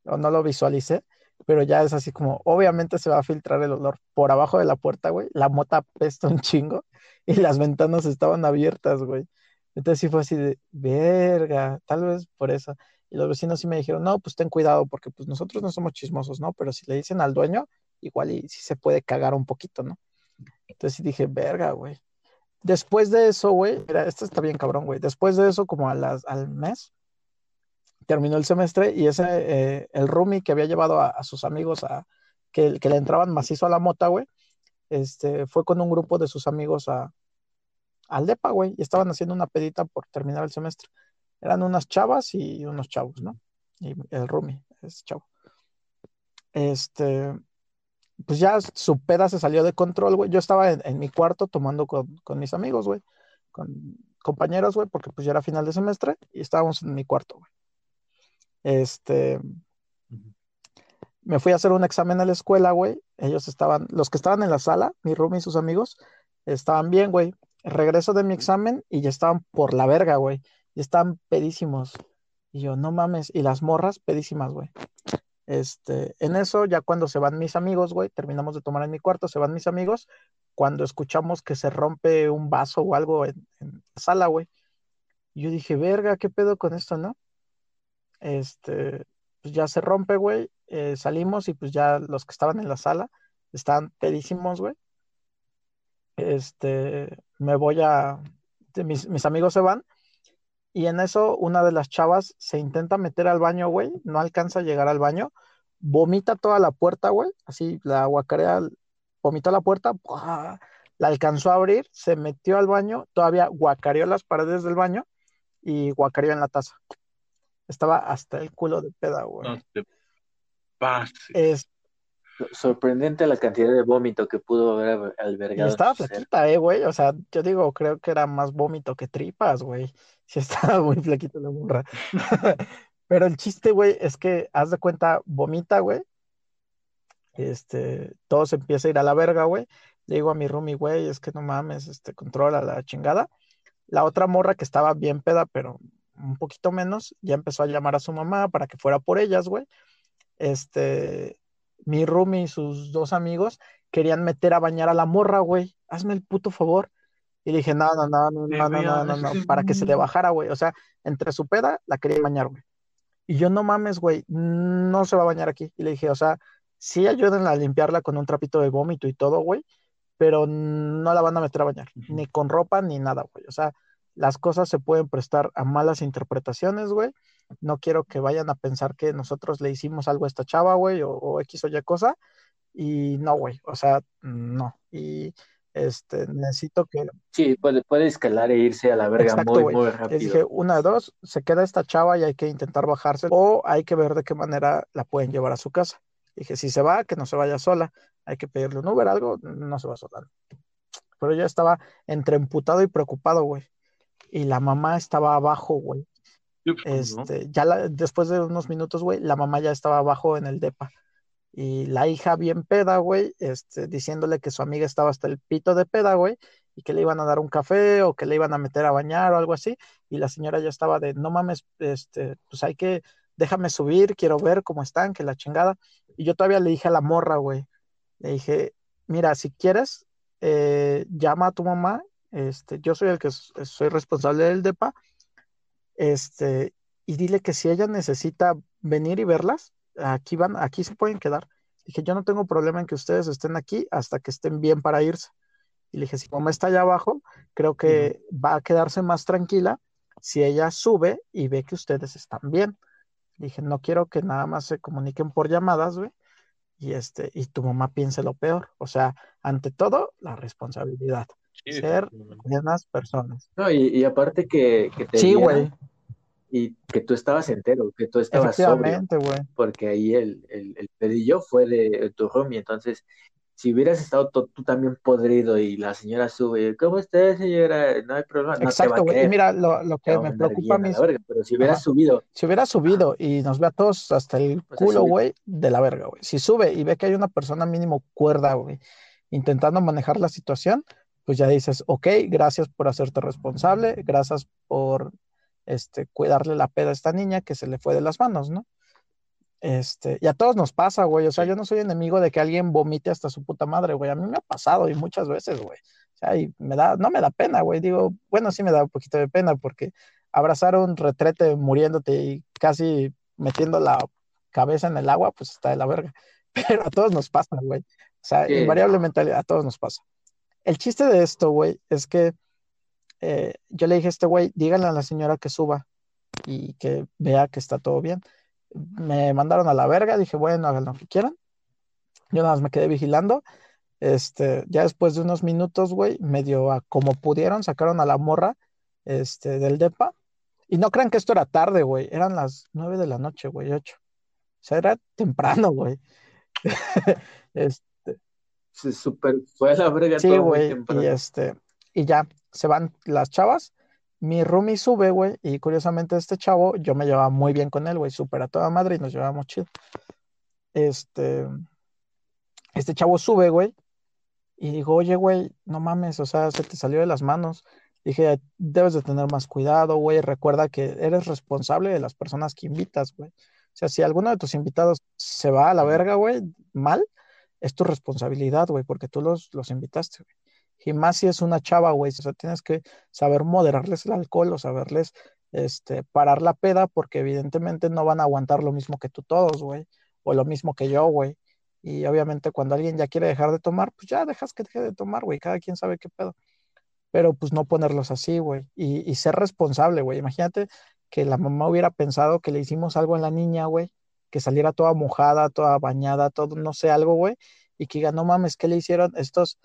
o no lo visualicé, pero ya es así como, obviamente se va a filtrar el olor por abajo de la puerta, güey, la mota apesta un chingo y las ventanas estaban abiertas, güey. Entonces sí fue así de, verga, tal vez por eso. Y los vecinos sí me dijeron, no, pues ten cuidado, porque pues nosotros no somos chismosos, ¿no? Pero si le dicen al dueño, igual y sí se puede cagar un poquito, ¿no? Entonces sí dije, verga, güey. Después de eso, güey, mira, esto está bien cabrón, güey. Después de eso, como a las, al mes, terminó el semestre y ese, eh, el roomie que había llevado a, sus amigos a que, le entraban macizo a la mota, güey, este, fue con un grupo de sus amigos a, al DEPA, güey, y estaban haciendo una pedita por terminar el semestre. Eran unas chavas y unos chavos, ¿no? Y el roomie, es chavo. Este, pues ya su peda se salió de control, güey. Yo estaba en, mi cuarto tomando con, mis amigos, güey, con compañeros, güey, porque pues ya era final de semestre y estábamos en mi cuarto, güey. Este, me fui a hacer un examen a la escuela, güey. Ellos estaban, los que estaban en la sala, mi room y sus amigos, estaban bien, güey. Regreso de mi examen y ya estaban por la verga, güey. Y estaban pedísimos. Y yo, no mames. Y las morras pedísimas, güey. Este, en eso, ya cuando se van mis amigos, güey, terminamos de tomar en mi cuarto, se van mis amigos, cuando escuchamos que se rompe un vaso o algo en, la sala, güey. Yo dije, verga, ¿qué pedo con esto, no? Este, pues ya se rompe, güey, eh, salimos y pues ya los que estaban en la sala estaban pedísimos, güey. Este, me voy a, mis, mis amigos se van y en eso, una de las chavas se intenta meter al baño, güey, no alcanza a llegar al baño, vomita toda la puerta, güey, así la guacarea, vomitó la puerta, la alcanzó a abrir, se metió al baño, todavía guacareó las paredes del baño y guacareó en la taza. Estaba hasta el culo de peda, güey. No te pases. Sorprendente la cantidad de vómito que pudo haber albergado. Y estaba flaquita, eh, güey. O sea, yo digo, creo que era más vómito que tripas, güey. Sí estaba muy flaquita la burra. Pero el chiste, güey, es que haz de cuenta, vomita, güey. Este, todo se empieza a ir a la verga, güey. Le digo a mi roomie, güey, es que no mames, este, controla la chingada. La otra morra que estaba bien peda, pero un poquito menos, ya empezó a llamar a su mamá para que fuera por ellas, güey. Este, mi roomie y sus dos amigos querían meter a bañar a la morra, güey. Hazme el puto favor. Y le dije, no, no, no, no, no, no, no, no, para que se le bajara, güey. O sea, entre su peda la quería bañar, güey. Y yo, no mames, güey, no se va a bañar aquí. Y le dije, o sea, sí ayuden a limpiarla con un trapito de vómito y todo, güey, pero no la van a meter a bañar, ni con ropa ni nada, güey. O sea, las cosas se pueden prestar a malas interpretaciones, güey. No quiero que vayan a pensar que nosotros le hicimos algo a esta chava, güey, o, X o Y cosa. Y no, güey, o sea, no. Y este, necesito que... Sí, puede, puede escalar e irse a la verga muy, muy rápido. dije, una de dos, se queda esta chava y hay que intentar bajarse, o hay que ver de qué manera la pueden llevar a su casa. Dije, si se va, que no se vaya sola. Hay que pedirle un Uber, algo, no se va sola. Pero yo estaba entre emputado y preocupado, güey y la mamá estaba abajo, güey. Este, ya después de unos minutos, güey, la mamá ya estaba abajo en el depa. Y la hija bien peda, güey, este, diciéndole que su amiga estaba hasta el pito de peda, güey, y que le iban a dar un café o que le iban a meter a bañar o algo así. Y la señora ya estaba de, no mames, este, pues hay que, déjame subir, quiero ver cómo están, que la chingada. Y yo todavía le dije a la morra, güey, le dije, mira, si quieres, eh, llama a tu mamá este, yo soy el que soy responsable del DEPA, este, y dile que si ella necesita venir y verlas, aquí van, aquí se pueden quedar. Dije, yo no tengo problema en que ustedes estén aquí hasta que estén bien para irse. Y le dije, si mamá está allá abajo, creo que va a quedarse más tranquila si ella sube y ve que ustedes están bien. dije, no quiero que nada más se comuniquen por llamadas, güey, y este, y tu mamá piense lo peor. O sea, ante todo, la responsabilidad ser buenas personas. No, y, aparte que, que te Sí, güey. Y que tú estabas entero, que tú estabas sobrio. güey. Porque ahí el, el, pedillo fue de tu roomie, entonces si hubieras estado tú, también podrido y la señora sube, ¿cómo está señora? No hay problema. Exacto, güey. Y mira, lo, lo que me preocupa a mí pero si hubieras subido. Si hubiera subido y nos ve a todos hasta el pues culo, güey, de la verga, güey. Si sube y ve que hay una persona mínimo cuerda, güey, intentando manejar la situación, pues ya dices, ok, gracias por hacerte responsable, gracias por este, cuidarle la peda a esta niña que se le fue de las manos, ¿no? Este, y a todos nos pasa, güey. O sea, yo no soy enemigo de que alguien vomite hasta su puta madre, güey. A mí me ha pasado y muchas veces, güey. O sea, y me da, no me da pena, güey. Digo, bueno, sí me da un poquito de pena porque abrazar un retrete muriéndote y casi metiendo la cabeza en el agua, pues está de la verga. Pero a todos nos pasa, güey. O sea, invariablemente a todos nos pasa. El chiste de esto, güey, es que eh, yo le dije a este güey, díganle a la señora que suba y que vea que está todo bien. Me mandaron a la verga, dije, bueno, hagan lo que quieran. Yo nada más me quedé vigilando. Este, ya después de unos minutos, güey, medio como pudieron, sacaron a la morra este, del DEPA. Y no crean que esto era tarde, güey. Eran las nueve de la noche, güey, ocho. O sea, era temprano, güey. este, se super fue a la brega sí, güey, y este, y ya, se van las chavas, mi roomie sube, güey, y curiosamente este chavo, yo me llevaba muy bien con él, güey, súper a toda madre y nos llevábamos chido. Este, este chavo sube, güey, y digo, oye, güey, no mames, o sea, se te salió de las manos. Dije, debes de tener más cuidado, güey, recuerda que eres responsable de las personas que invitas, güey. O sea, si alguno de tus invitados se va a la verga, güey, mal, es tu responsabilidad, güey, porque tú los, los invitaste, güey. Y más si es una chava, güey, o sea, tienes que saber moderarles el alcohol o saberles este, parar la peda, porque evidentemente no van a aguantar lo mismo que tú todos, güey, o lo mismo que yo, güey. Y obviamente cuando alguien ya quiere dejar de tomar, pues ya dejas que deje de tomar, güey, cada quien sabe qué pedo. Pero pues no ponerlos así, güey, y, y ser responsable, güey. Imagínate que la mamá hubiera pensado que le hicimos algo a la niña, güey, que saliera toda mojada, toda bañada, todo, no sé, algo, güey, y que diga, no mames, ¿qué le hicieron estos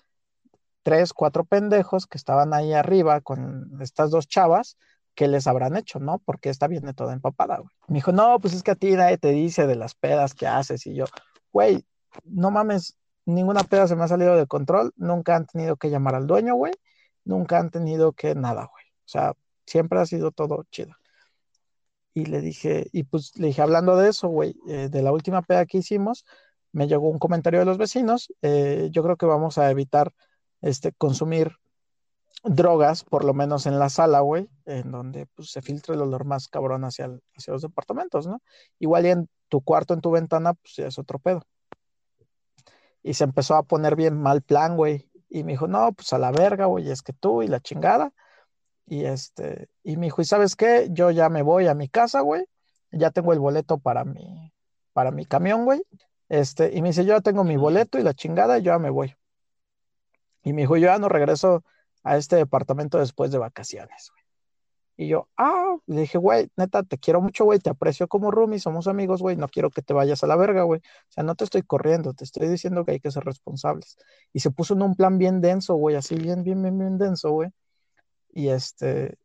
tres, cuatro pendejos que estaban ahí arriba con estas dos chavas? ¿Qué les habrán hecho, no? Porque esta viene toda empapada, güey. Me dijo, no, pues es que a ti nadie te dice de las pedas que haces, y yo, güey, no mames, ninguna peda se me ha salido de control, nunca han tenido que llamar al dueño, güey, nunca han tenido que nada, güey. O sea, siempre ha sido todo chido. Y le dije, y pues le dije, hablando de eso, güey, eh, de la última peda que hicimos, me llegó un comentario de los vecinos, eh, yo creo que vamos a evitar este, consumir drogas, por lo menos en la sala, güey, en donde pues, se filtra el olor más cabrón hacia, hacia los departamentos, ¿no? Igual y en tu cuarto, en tu ventana, pues ya es otro pedo. Y se empezó a poner bien mal plan, güey. Y me dijo, no, pues a la verga, güey, es que tú y la chingada. Y este, y me dijo, ¿y sabes qué? Yo ya me voy a mi casa, güey. Ya tengo el boleto para mi, para mi camión, güey. Este, y me dice, yo ya tengo mi boleto y la chingada, y yo ya me voy. Y me dijo, yo ya no regreso a este departamento después de vacaciones, güey. Y yo, ah, le dije, güey, neta, te quiero mucho, güey, te aprecio como Rumi, somos amigos, güey, no quiero que te vayas a la verga, güey. O sea, no te estoy corriendo, te estoy diciendo que hay que ser responsables. Y se puso en un plan bien denso, güey, así bien, bien, bien, bien denso, güey. Y este,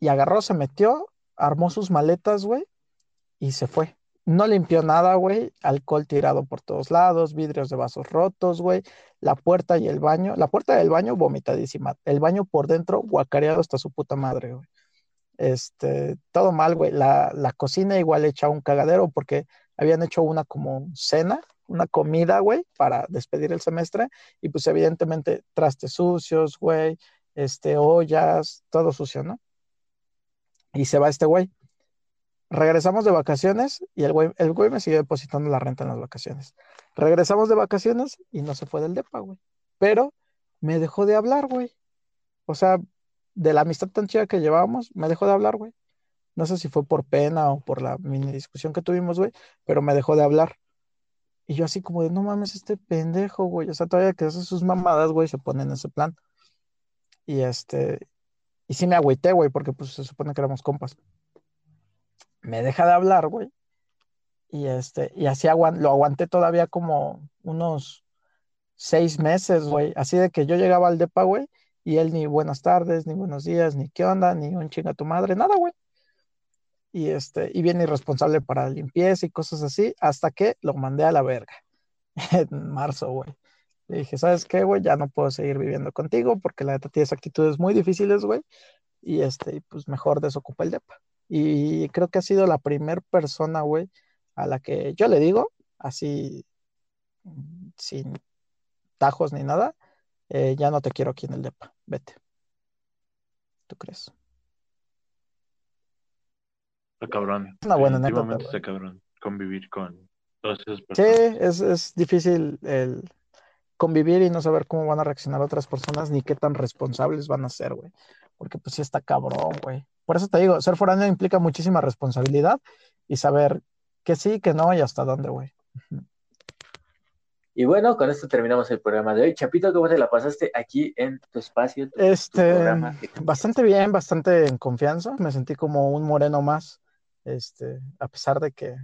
y agarró, se metió, armó sus maletas, güey, y se fue. No limpió nada, güey. Alcohol tirado por todos lados, vidrios de vasos rotos, güey. La puerta y el baño. La puerta del baño vomitadísima. El baño por dentro guacareado hasta su puta madre, güey. Este, todo mal, güey. La, la cocina igual hecha un cagadero porque habían hecho una como cena, una comida, güey, para despedir el semestre. Y pues evidentemente trastes sucios, güey. Este, ollas, todo sucio, ¿no? Y se va este güey Regresamos de vacaciones y el güey, el güey me sigue depositando la renta en las vacaciones. Regresamos de vacaciones y no se fue del depa, güey. Pero me dejó de hablar, güey. O sea, de la amistad tan chida que llevábamos, me dejó de hablar, güey. No sé si fue por pena o por la mini discusión que tuvimos, güey, pero me dejó de hablar. Y yo así como de, no mames, este pendejo, güey. O sea, todavía que hace sus mamadas, güey, se pone en ese plan. Y este, y sí me agüité, güey, porque pues se supone que éramos compas me deja de hablar, güey. Y este, y así lo aguanté todavía como unos seis meses, güey. Así de que yo llegaba al depa, güey, y él ni buenas tardes, ni buenos días, ni qué onda, ni un chinga tu madre, nada, güey. Y este, y bien irresponsable para limpieza y cosas así, hasta que lo mandé a la verga. en marzo, güey. Le dije, ¿sabes qué, güey? Ya no puedo seguir viviendo contigo porque la neta tienes actitudes muy difíciles, güey. Y este, pues mejor desocupa el depa. Y creo que ha sido la primera persona, güey, a la que yo le digo, así, sin tajos ni nada, eh, ya no te quiero aquí en el DEPA, vete. ¿Tú crees? Está cabrón. Una buena anécdota. Está cabrón convivir con todas esas personas. Sí, es, es difícil el convivir y no saber cómo van a reaccionar otras personas ni qué tan responsables van a ser, güey. Porque pues sí está cabrón, güey. Por eso te digo, ser foráneo implica muchísima responsabilidad y saber que sí, que no y hasta dónde, güey. Y bueno, con esto terminamos el programa de hoy. Chapito, ¿cómo te la pasaste aquí en tu espacio? este, bastante bien, bastante en confianza. Me sentí como un moreno más, este, a pesar de que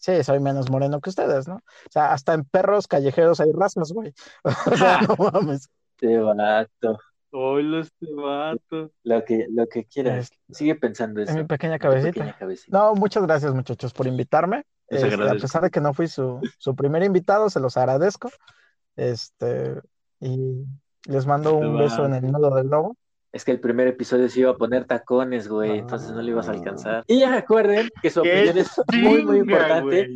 sí, soy menos moreno que ustedes, ¿no? O sea, hasta en perros callejeros hay razas, güey. O sea, no mames. Qué barato. Hola, este vato. Lo que, lo que quieras. Sigue pensando eso. En mi pequeña cabecita. No, muchas gracias, muchachos, por invitarme. Este, a pesar de que no fui su, su primer invitado, se los agradezco. Este, y les mando un beso en el nudo del lobo. Es que el primer episodio se iba a poner tacones, güey, entonces no lo ibas a alcanzar. Y ya recuerden que su opinión es muy, muy importante.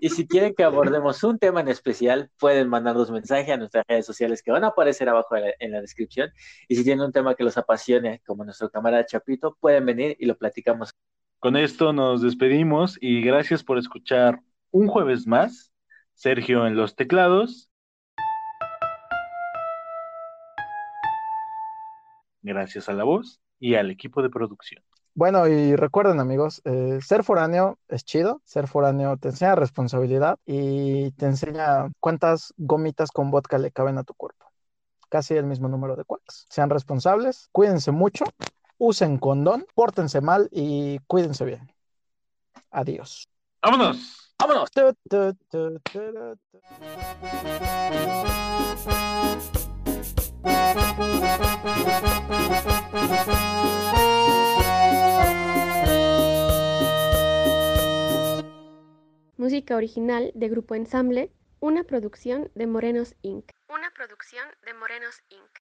Y si quieren que abordemos un tema en especial, pueden mandarnos mensaje a nuestras redes sociales que van a aparecer abajo en la descripción. Y si tienen un tema que los apasione, como nuestro camarada Chapito, pueden venir y lo platicamos. Con esto nos despedimos y gracias por escuchar un jueves más. Sergio en los teclados gracias a la voz y al equipo de producción. Bueno, y recuerden amigos, eh, ser foráneo es chido, ser foráneo te enseña responsabilidad y te enseña cuántas gomitas con vodka le caben a tu cuerpo. Casi el mismo número de quacks. Sean responsables, cuídense mucho, usen condón, pórtense mal y cuídense bien. Adiós. ¡Vámonos! ¡Vámonos! Música original de Grupo Ensamble Una producción de Morenos Inc. Una producción de Morenos Inc.